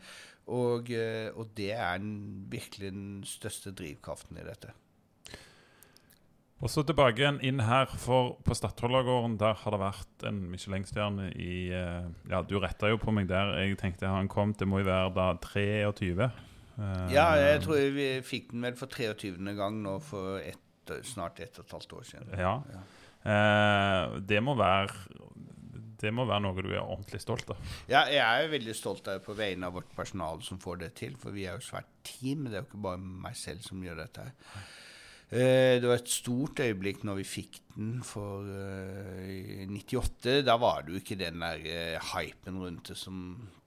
Og, eh, og det er en, virkelig den største drivkraften i dette. Og så tilbake igjen inn her, for på Stadholdergården der har det vært en Michelin-stjerne i eh, Ja, du retta jo på meg der. Jeg tenkte han kom, det må jo være da 23. Eh, Ja, jeg tror vi fikk den vel for 23. gang nå for et, snart ett og et halvt år siden. Ja. Eh, det må være Det må være noe du er ordentlig stolt av. Ja, jeg er jo veldig stolt av det på vegne av vårt personal som får det til. For vi er jo svært team. Det er jo ikke bare meg selv som gjør dette. her. Eh, det var et stort øyeblikk når vi fikk den for eh, i 98. Da var det jo ikke den der eh, hypen rundt det som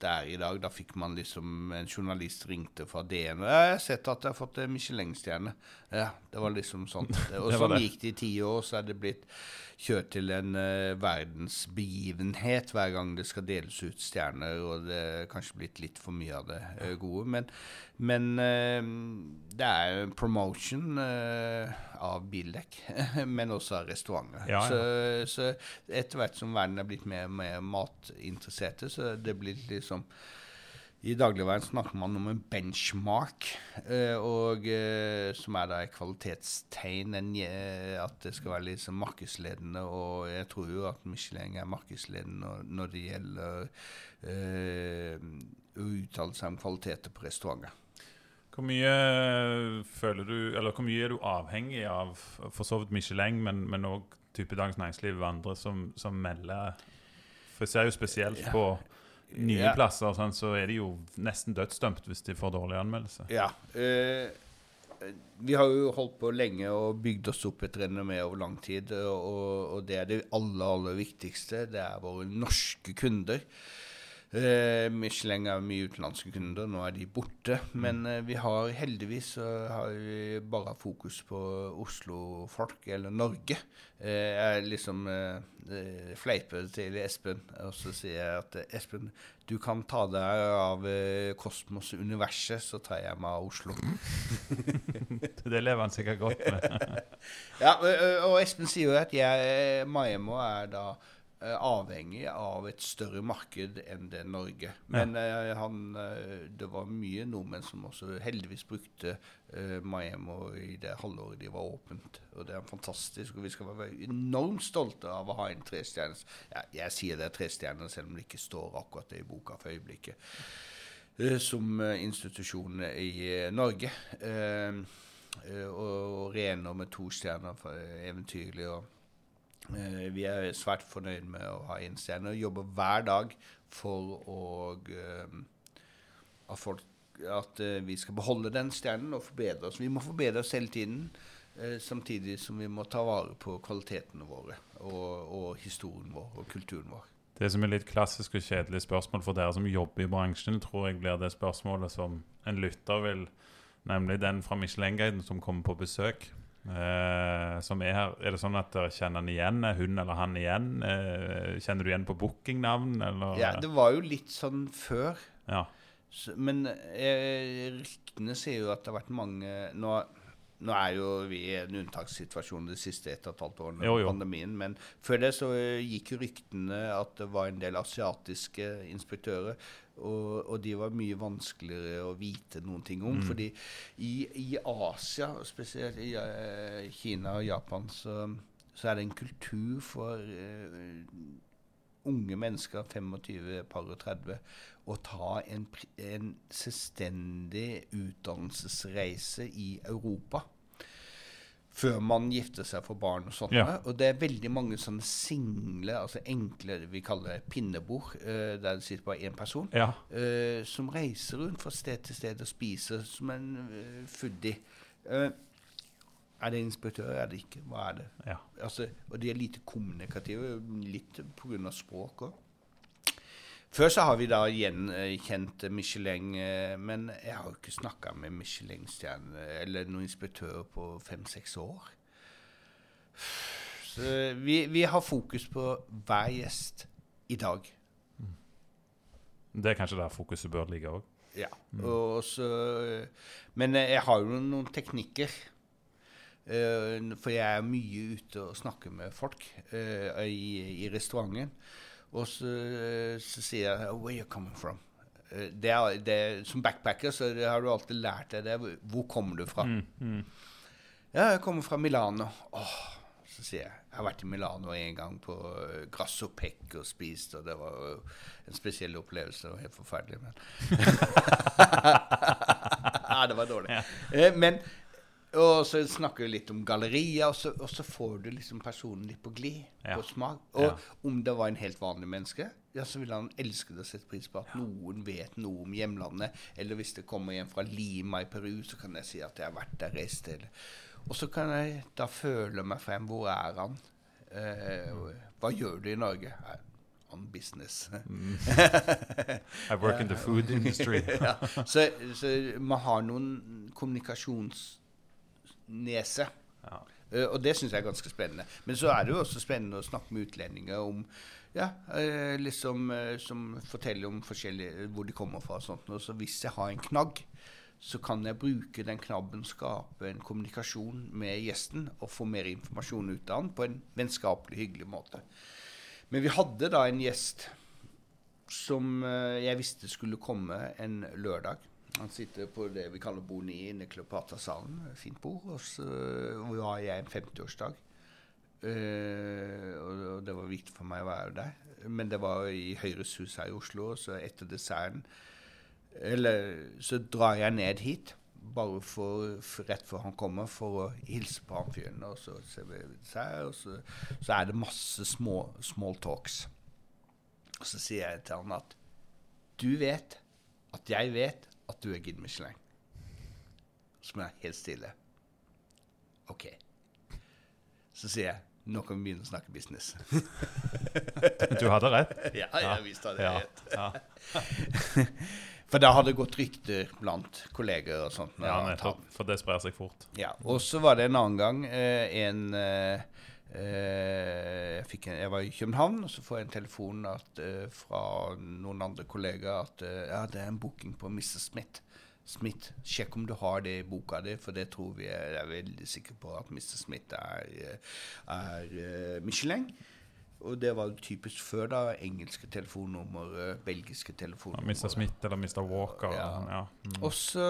det er i dag. Da fikk man liksom En journalist ringte fra DN og jeg har sett at jeg har fått Michelin-stjerne. Ja, det var liksom *laughs* sånn. Og sånn gikk det i ti år, så er det blitt kjørt til en uh, verdensbegivenhet hver gang det skal deles ut stjerner, og det er kanskje blitt litt for mye av det uh, gode. Men, men eh, det er en promotion av bildekk, *laughs* men også av restauranter. Ja, ja. Så, så etter hvert som verden er blitt mer og mer matinteresserte, så det blir liksom i dagligveien snakker man om en benchmark, eh, og, eh, som er da et kvalitetstegn. Eh, at det skal være liksom markedsledende. Og jeg tror jo at Michelin er markedsledende når, det gjelder eh, å uttale seg om kvaliteter på restauranter. Hvor mye føler du Eller hvor mye er du avhengig av for så vidt Michelin, men, men òg type Dagens Næringsliv og andre som, som melder For jeg ser jo spesielt på nye Ja. plasser, sånn, så er de jo nesten dødsdømt hvis de får dårlig anmeldelse. Ja. eh, vi har jo holdt på lenge og bygd oss opp et renommé over lang tid. Og, og det er det aller, aller viktigste. Det er våre norske kunder. Eh, Michelin er mye utenlandske kunder, nå er de borte. Men eh, vi har heldigvis så har vi bare fokus på Oslo-folk, eller Norge. Eh, jeg liksom eh, eh, fleiper til Espen, og så sier jeg at eh, Espen, du kan ta deg av kosmos universet, så tar jeg meg av Oslo. *laughs* Det lever han sikkert godt med. *laughs* Ja, og- Espen sier jo at jeg, Maemo er da avhengig av et større marked enn det Norge. Men eh, han, eh, det var mye nordmenn som også heldigvis brukte uh, Maemo i det halvåret de var åpent. Og det er fantastisk, og vi skal være enormt stolte av å ha en trestjerners ja, Jeg sier det er trestjerner, selv om det ikke står akkurat det i boka for øyeblikket. eh, som eh, institusjon i eh, Norge. Eh, eh, og Rener med to stjerner eventyrlig. og Eh, vi er svært fornøyd med å ha én stjerne og jobber hver dag for å eh, at, folk, at eh, vi skal beholde den stjernen og forbedre oss. Vi må forbedre oss hele tiden, eh, samtidig som vi må ta vare på kvalitetene våre og, og historien vår og kulturen vår. Det som er litt klassisk og kjedelig spørsmål for dere som jobber i bransjen, tror jeg blir det spørsmålet som en lytter vil Nemlig den fra Michelin-guiden som kommer på besøk. Eh, som er her. Er det sånn at dere kjenner han igjen? Er hun eller han igjen? Uh, kjenner du igjen på bookingnavn, eller? Ja, det var jo litt sånn før. Ja. Så, men eh, ryktene sier jo at det har vært mange nå, nå er jo vi i en unntakssituasjon de siste ett og et halvt årene av pandemien. Men før det så eh, gikk jo ryktene at det var en del asiatiske inspektører. Og, og de var mye vanskeligere å vite noen ting om. fordi i, i Asia, spesielt i uh, Kina og Japan, så, så er det en kultur for eh, unge mennesker, 25, par og 30, å ta en, en selvstendig utdannelsesreise i Europa. Før man gifter seg for barn og sånt. Ja. Og det er veldig mange sånne single, altså enkle, vi kaller det pinnebord, uh, der det sitter bare én person, ja. uh, som reiser rundt fra sted til sted og spiser som en uh, foodie. Eh, er det inspektør? Er det ikke? Hva er det? ja. Altså, og de er lite kommunikative, litt pga. språk òg. Før så har vi da gjenkjent Michelin, eh, men jeg har jo ikke snakka med Michelin-stjerne eller noen inspektører på fem-seks år. Så vi, vi har fokus på hver gjest i dag. Det er kanskje der fokuset bør ligge òg. Ja. Så, men eh, jeg har jo noen teknikker. Eh, for jeg er mye ute og snakker med folk eh, i, i restauranten. Og så, så sier jeg 'Where you coming from?' Eh, det er, det som backpacker så har du alltid lært deg det. Hvor kommer du fra? Ja, jeg kommer fra Milano. Åh, så sier jeg jeg har vært i Milano en gang på Grasso Pec og spist, og det var en spesiell opplevelse. og helt forferdelig, men *laughs* Ja, det var dårlig. Ja. men Og så snakker vi litt om gallerier, og så, og så får du liksom personen litt på glid, Ja. på smak. Og Ja. om det var en helt vanlig menneske, ja, så ville han elske det og sette pris på at noen vet noe om hjemlandet. Eller hvis det kommer en fra Lima i Peru, så kan jeg si at jeg har vært der, reist til. Og så kan jeg da føle meg frem. Hvor er han? Eh, hva gjør du i Norge? Eh, On business. *laughs* I work in the food *laughs* industry. ja. så, så man har noen kommunikasjonsnese. Ja. Uh, og det syns jeg er ganske spennende. Men så er det jo også spennende å snakke med utlendinger om ja, uh, liksom uh, Som forteller om hvor de kommer fra og sånt. Og så hvis jeg har en knagg, så kan jeg bruke den knabben, skape en kommunikasjon med gjesten og få mer informasjon ut av han på en vennskapelig, hyggelig måte. Men vi hadde da en gjest som jeg visste skulle komme en lørdag. Han sitter på det vi kaller bord 9 inne i Kleopatra-salen. Fint bord. Og så har jeg en 50-årsdag. Uh, og, og det var viktig for meg å være der. Men det var i Høyres hus her i Oslo, så etter desserten Eller så drar jeg ned hit. Bare for rett før han kommer, for å hilse på han fyren. Og så ser vi dessert, og så, så er det masse små small talks. Og så sier jeg til han at du vet at jeg vet at du er Gid Michelin. Så må jeg helt stille. OK. Så sier jeg nå kan vi begynne å snakke business. Du hadde rett. *laughs* ja, jeg visste det. Ja, rett. *laughs* For da hadde det gått rykter blant kolleger og sånt. ja nettopp. For det sprer seg fort. Ja, og så var det en annen gang eh, en eh, jeg, fikk en, jeg var i København, og så får jeg en telefon at, eh, fra noen andre kollegaer at eh, ja, det er en booking på Mr. Smith. Smith, sjekk om du har det i boka di, for det tror vi er, er veldig sikre på at Mr. Smith er, eh, er eh, Michelin. Og det var typisk før, da. Engelske telefonnummer, belgiske belgiske Ja, telefonnummer. Mr. Smith eller Mr. Walker. Ja. Sånn, ja. Mm. Og så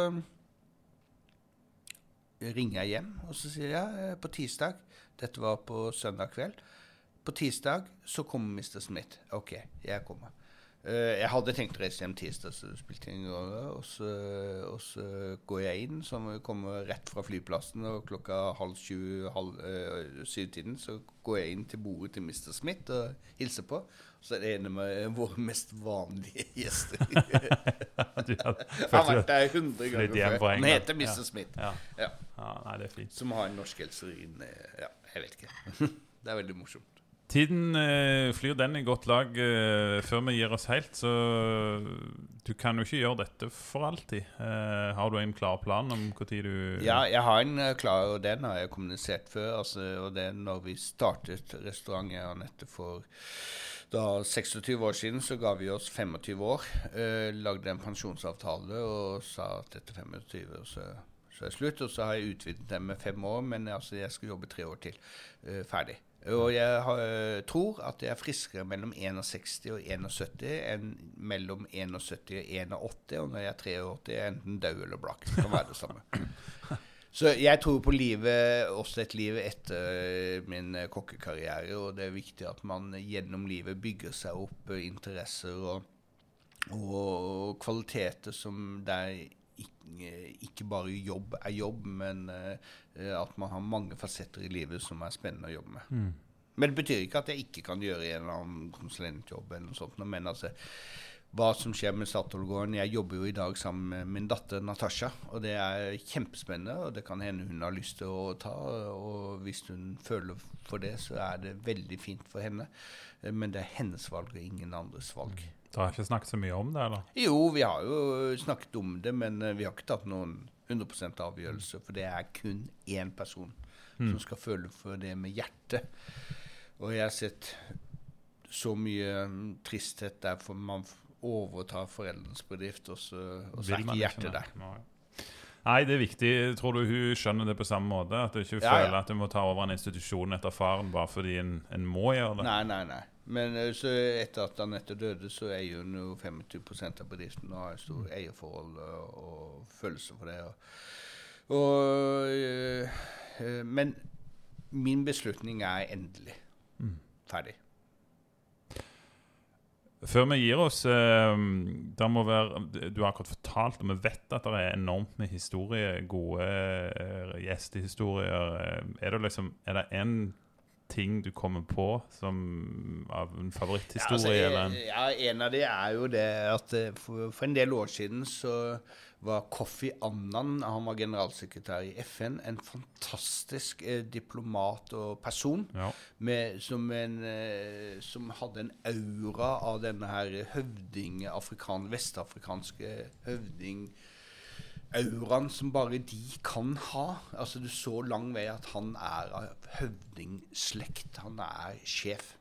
ringer jeg hjem, og så sier jeg eh, på tirsdag Dette var på søndag kveld. På tirsdag så kommer Mr. Smith. OK, jeg kommer. Uh, jeg hadde tenkt å reise hjem tirsdag, så det spilte ingen rolle. Og så, og så går jeg inn, som kommer rett fra flyplassen, og klokka halv sju, halv uh, syv-tiden, så går jeg inn til bordet til Mr. Smith og hilser på. Så er det en av eh, våre mest vanlige *laughs* gjester. *laughs* Han har vært der 100 ganger før. Han heter Mr. Ja. Smith. ja. Ja. ja. Nei, det er fint. Som har en norsk helserin Ja, jeg vet ikke. *laughs* det er veldig morsomt. Tiden eh, flyr den i godt lag eh, før vi gir oss helt, så du kan jo ikke gjøre dette for alltid. Eh, har du en klar plan om når du Ja, jeg har en eh, klar, og den har jeg kommunisert før. Altså, og det er når vi startet restaurant Anette for da 26 år siden, så ga vi oss 25 år. Eh, lagde en pensjonsavtale og sa at etter 25 år så, så er det slutt. Og så har jeg utvidet den med fem år, men altså, jeg skal jobbe tre år til. Uh, ferdig. Og jeg har, eh, tror at jeg er friskere mellom 61 og 71 enn mellom 71 og 81. Og når jeg er 83, er jeg enten død eller blakk. Det kan være det samme. *laughs* Så jeg tror på livet, også et liv etter min eh, kokkekarriere. Og det er viktig at man gjennom livet bygger seg opp interesser og, og kvaliteter som der ikke, ikke bare jobb er jobb, men eh, at man har mange fasetter i livet som er spennende å jobbe med. Mm. Men det betyr ikke at jeg ikke kan gjøre en eller annen konsulentjobb. eller noe sånt, Men altså, hva som skjer med Statoil-gården Jeg jobber jo i dag sammen med min datter Natasha. Og det er kjempespennende, og det kan hende hun har lyst til å ta. Og hvis hun føler for det, så er det veldig fint for henne. Eh, Men det er hennes valg og ingen andres valg. Du har ikke snakket så mye om det, eller? Jo, vi har jo snakket om det, men eh, vi har ikke tatt noen 100% avgjørelse. For det er kun én person som skal føle for det med hjertet. Og jeg har sett så mye mm, tristhet der for man overtar foreldrenes bedrift, og så, og så er ikke hjertet det? der. Nei, det er viktig. Tror du hun skjønner det på samme måte? At du ikke Ja, føler ja. at du må ta over en institusjon etter faren bare fordi en, en må gjøre det? Nei, nei, nei. Men eh, så etter at Anette døde, så eier hun jo 25% av bedriften og har stor eierforhold og, følelse for det. Og, og, eh, men min beslutning er endelig. Mm. Ferdig. Før vi gir oss være, Du har akkurat fortalt, og vi vet at det er enormt med historie, gode eh, gjestehistorier. Eh, Er det liksom Er det en ting du kommer på som av en favoritthistorie? Ja, altså, en, ja, en av de er jo det at eh, for, for en del år siden så var Kofi Annan, han var generalsekretær i FN, en fantastisk eh, diplomat og person. ja. med, som, en, eh, som hadde en aura av denne her høvding, afrikan, vestafrikanske høvding Auraen som bare de kan ha. Altså Du så lang vei at han er av høvdingslekt. Han er sjef.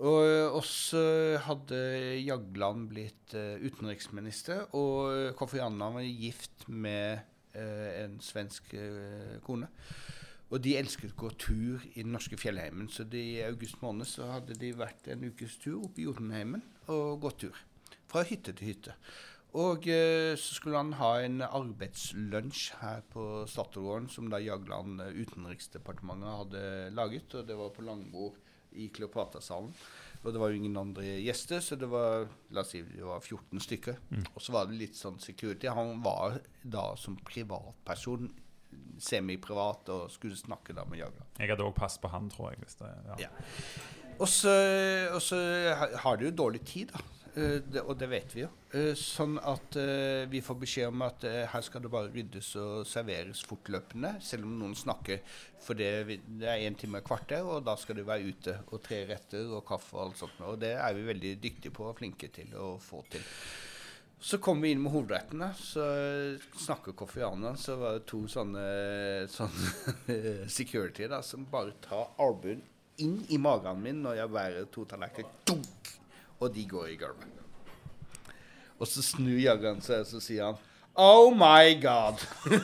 Og også hadde Jagland blitt eh, utenriksminister, og Kofi Annan var gift med eh, en svensk eh, kone. Og de elsket å gå tur i den norske fjellheimen, så i august måned så hadde de vært en ukes tur oppe i Jotunheimen og gått tur. Fra hytte til hytte. Og eh, så skulle han ha en arbeidslunsj her på Statoilgården, som da Jagland eh, Utenriksdepartementet hadde laget. Og det var på langbord i Kleopatra-salen. Og det var jo ingen andre gjester, så det var la oss si, det var 14 stykker. Og så var det litt sånn security. Han var da som privatperson semiprivat og skulle snakke da med Jagland. Jeg hadde òg pass på han, tror jeg. Det, ja. Ja. Og så, har de jo dårlig tid, da. Eh, det, og det vet vi jo. Eh, sånn at eh, vi får beskjed om at her skal det bare ryddes og serveres fortløpende, selv om noen snakker. For det, det er én time og kvarter, og da skal du være ute. Og tre retter og kaffe og alt sånt. Og det er vi veldig dyktige på og flinke til å få til. Så kom vi inn med hovedrettene, så snakker Kofi Annan, så var det to sånne, *laughs* sånne security da, som bare tar albuen inn i magen min når jeg bærer to tallerkener, og de går i gulvet. Og så snur jageren seg, og så sier han Oh my God! *laughs*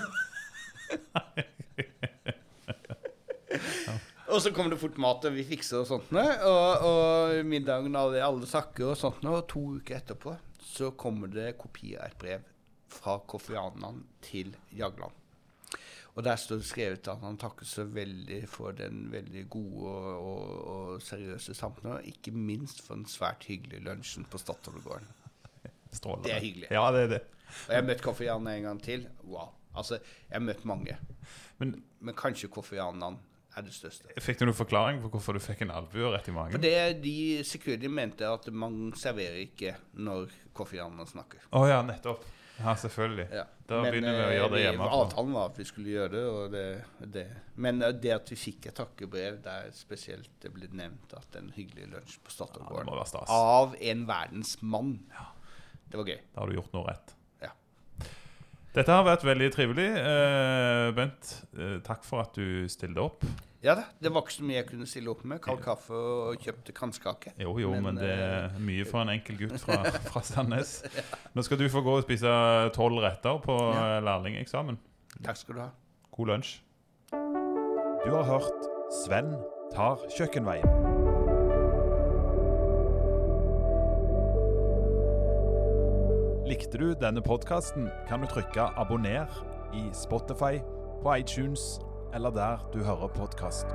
og så kommer det fort mat, og vi fikser og sånt. Og, og middagen alle, alle sakker og sånt. Og to uker etterpå så kommer det kopi av et brev fra Kofi Annan til Jagland. Og der står det skrevet at han takker så veldig for den veldig gode og, og, og seriøse samtalen, og ikke minst for den svært hyggelige lunsjen på Statoilgården. Det er hyggelig. Ja, det er det. Og jeg har møtt Kofi Annan en gang til. Wow. Altså, jeg har møtt mange. Men Men kanskje Kofi Annan er det største. fikk du noen forklaring på hvorfor du fikk en albue rett i For magen? det de security mente at man serverer ikke når Kofi Annan snakker. Å ja, nettopp. Ja, selvfølgelig. Ja. Da begynner vi å gjøre det eh, hjemme. Avtalen var at vi skulle gjøre det, det, det. Men eh, det at vi fikk et takkebrev der spesielt det ble nevnt at en hyggelig lunsj på Ja, være stas. av en verdensmann. Det var gøy. Da har du gjort noe rett. Ja. Dette har vært veldig trivelig. Eh, Bent, eh, takk for at du stilte opp. Ja da, det var ikke så mye jeg kunne stille opp med. Kald kaffe og kjøpte kransekake. Jo, jo, men, Men, det eh, er mye for en enkel gutt fra, *laughs* fra Sandnes. *laughs* Nå skal du få gå og spise tolv retter på Ja. eh, lærlingeksamen. Takk skal du ha. God lunsj. Du har hørt Sven tar kjøkkenveien. Likte du denne podkasten, kan du trykke abonner i Spotify, på iTunes eller der du hører podkast.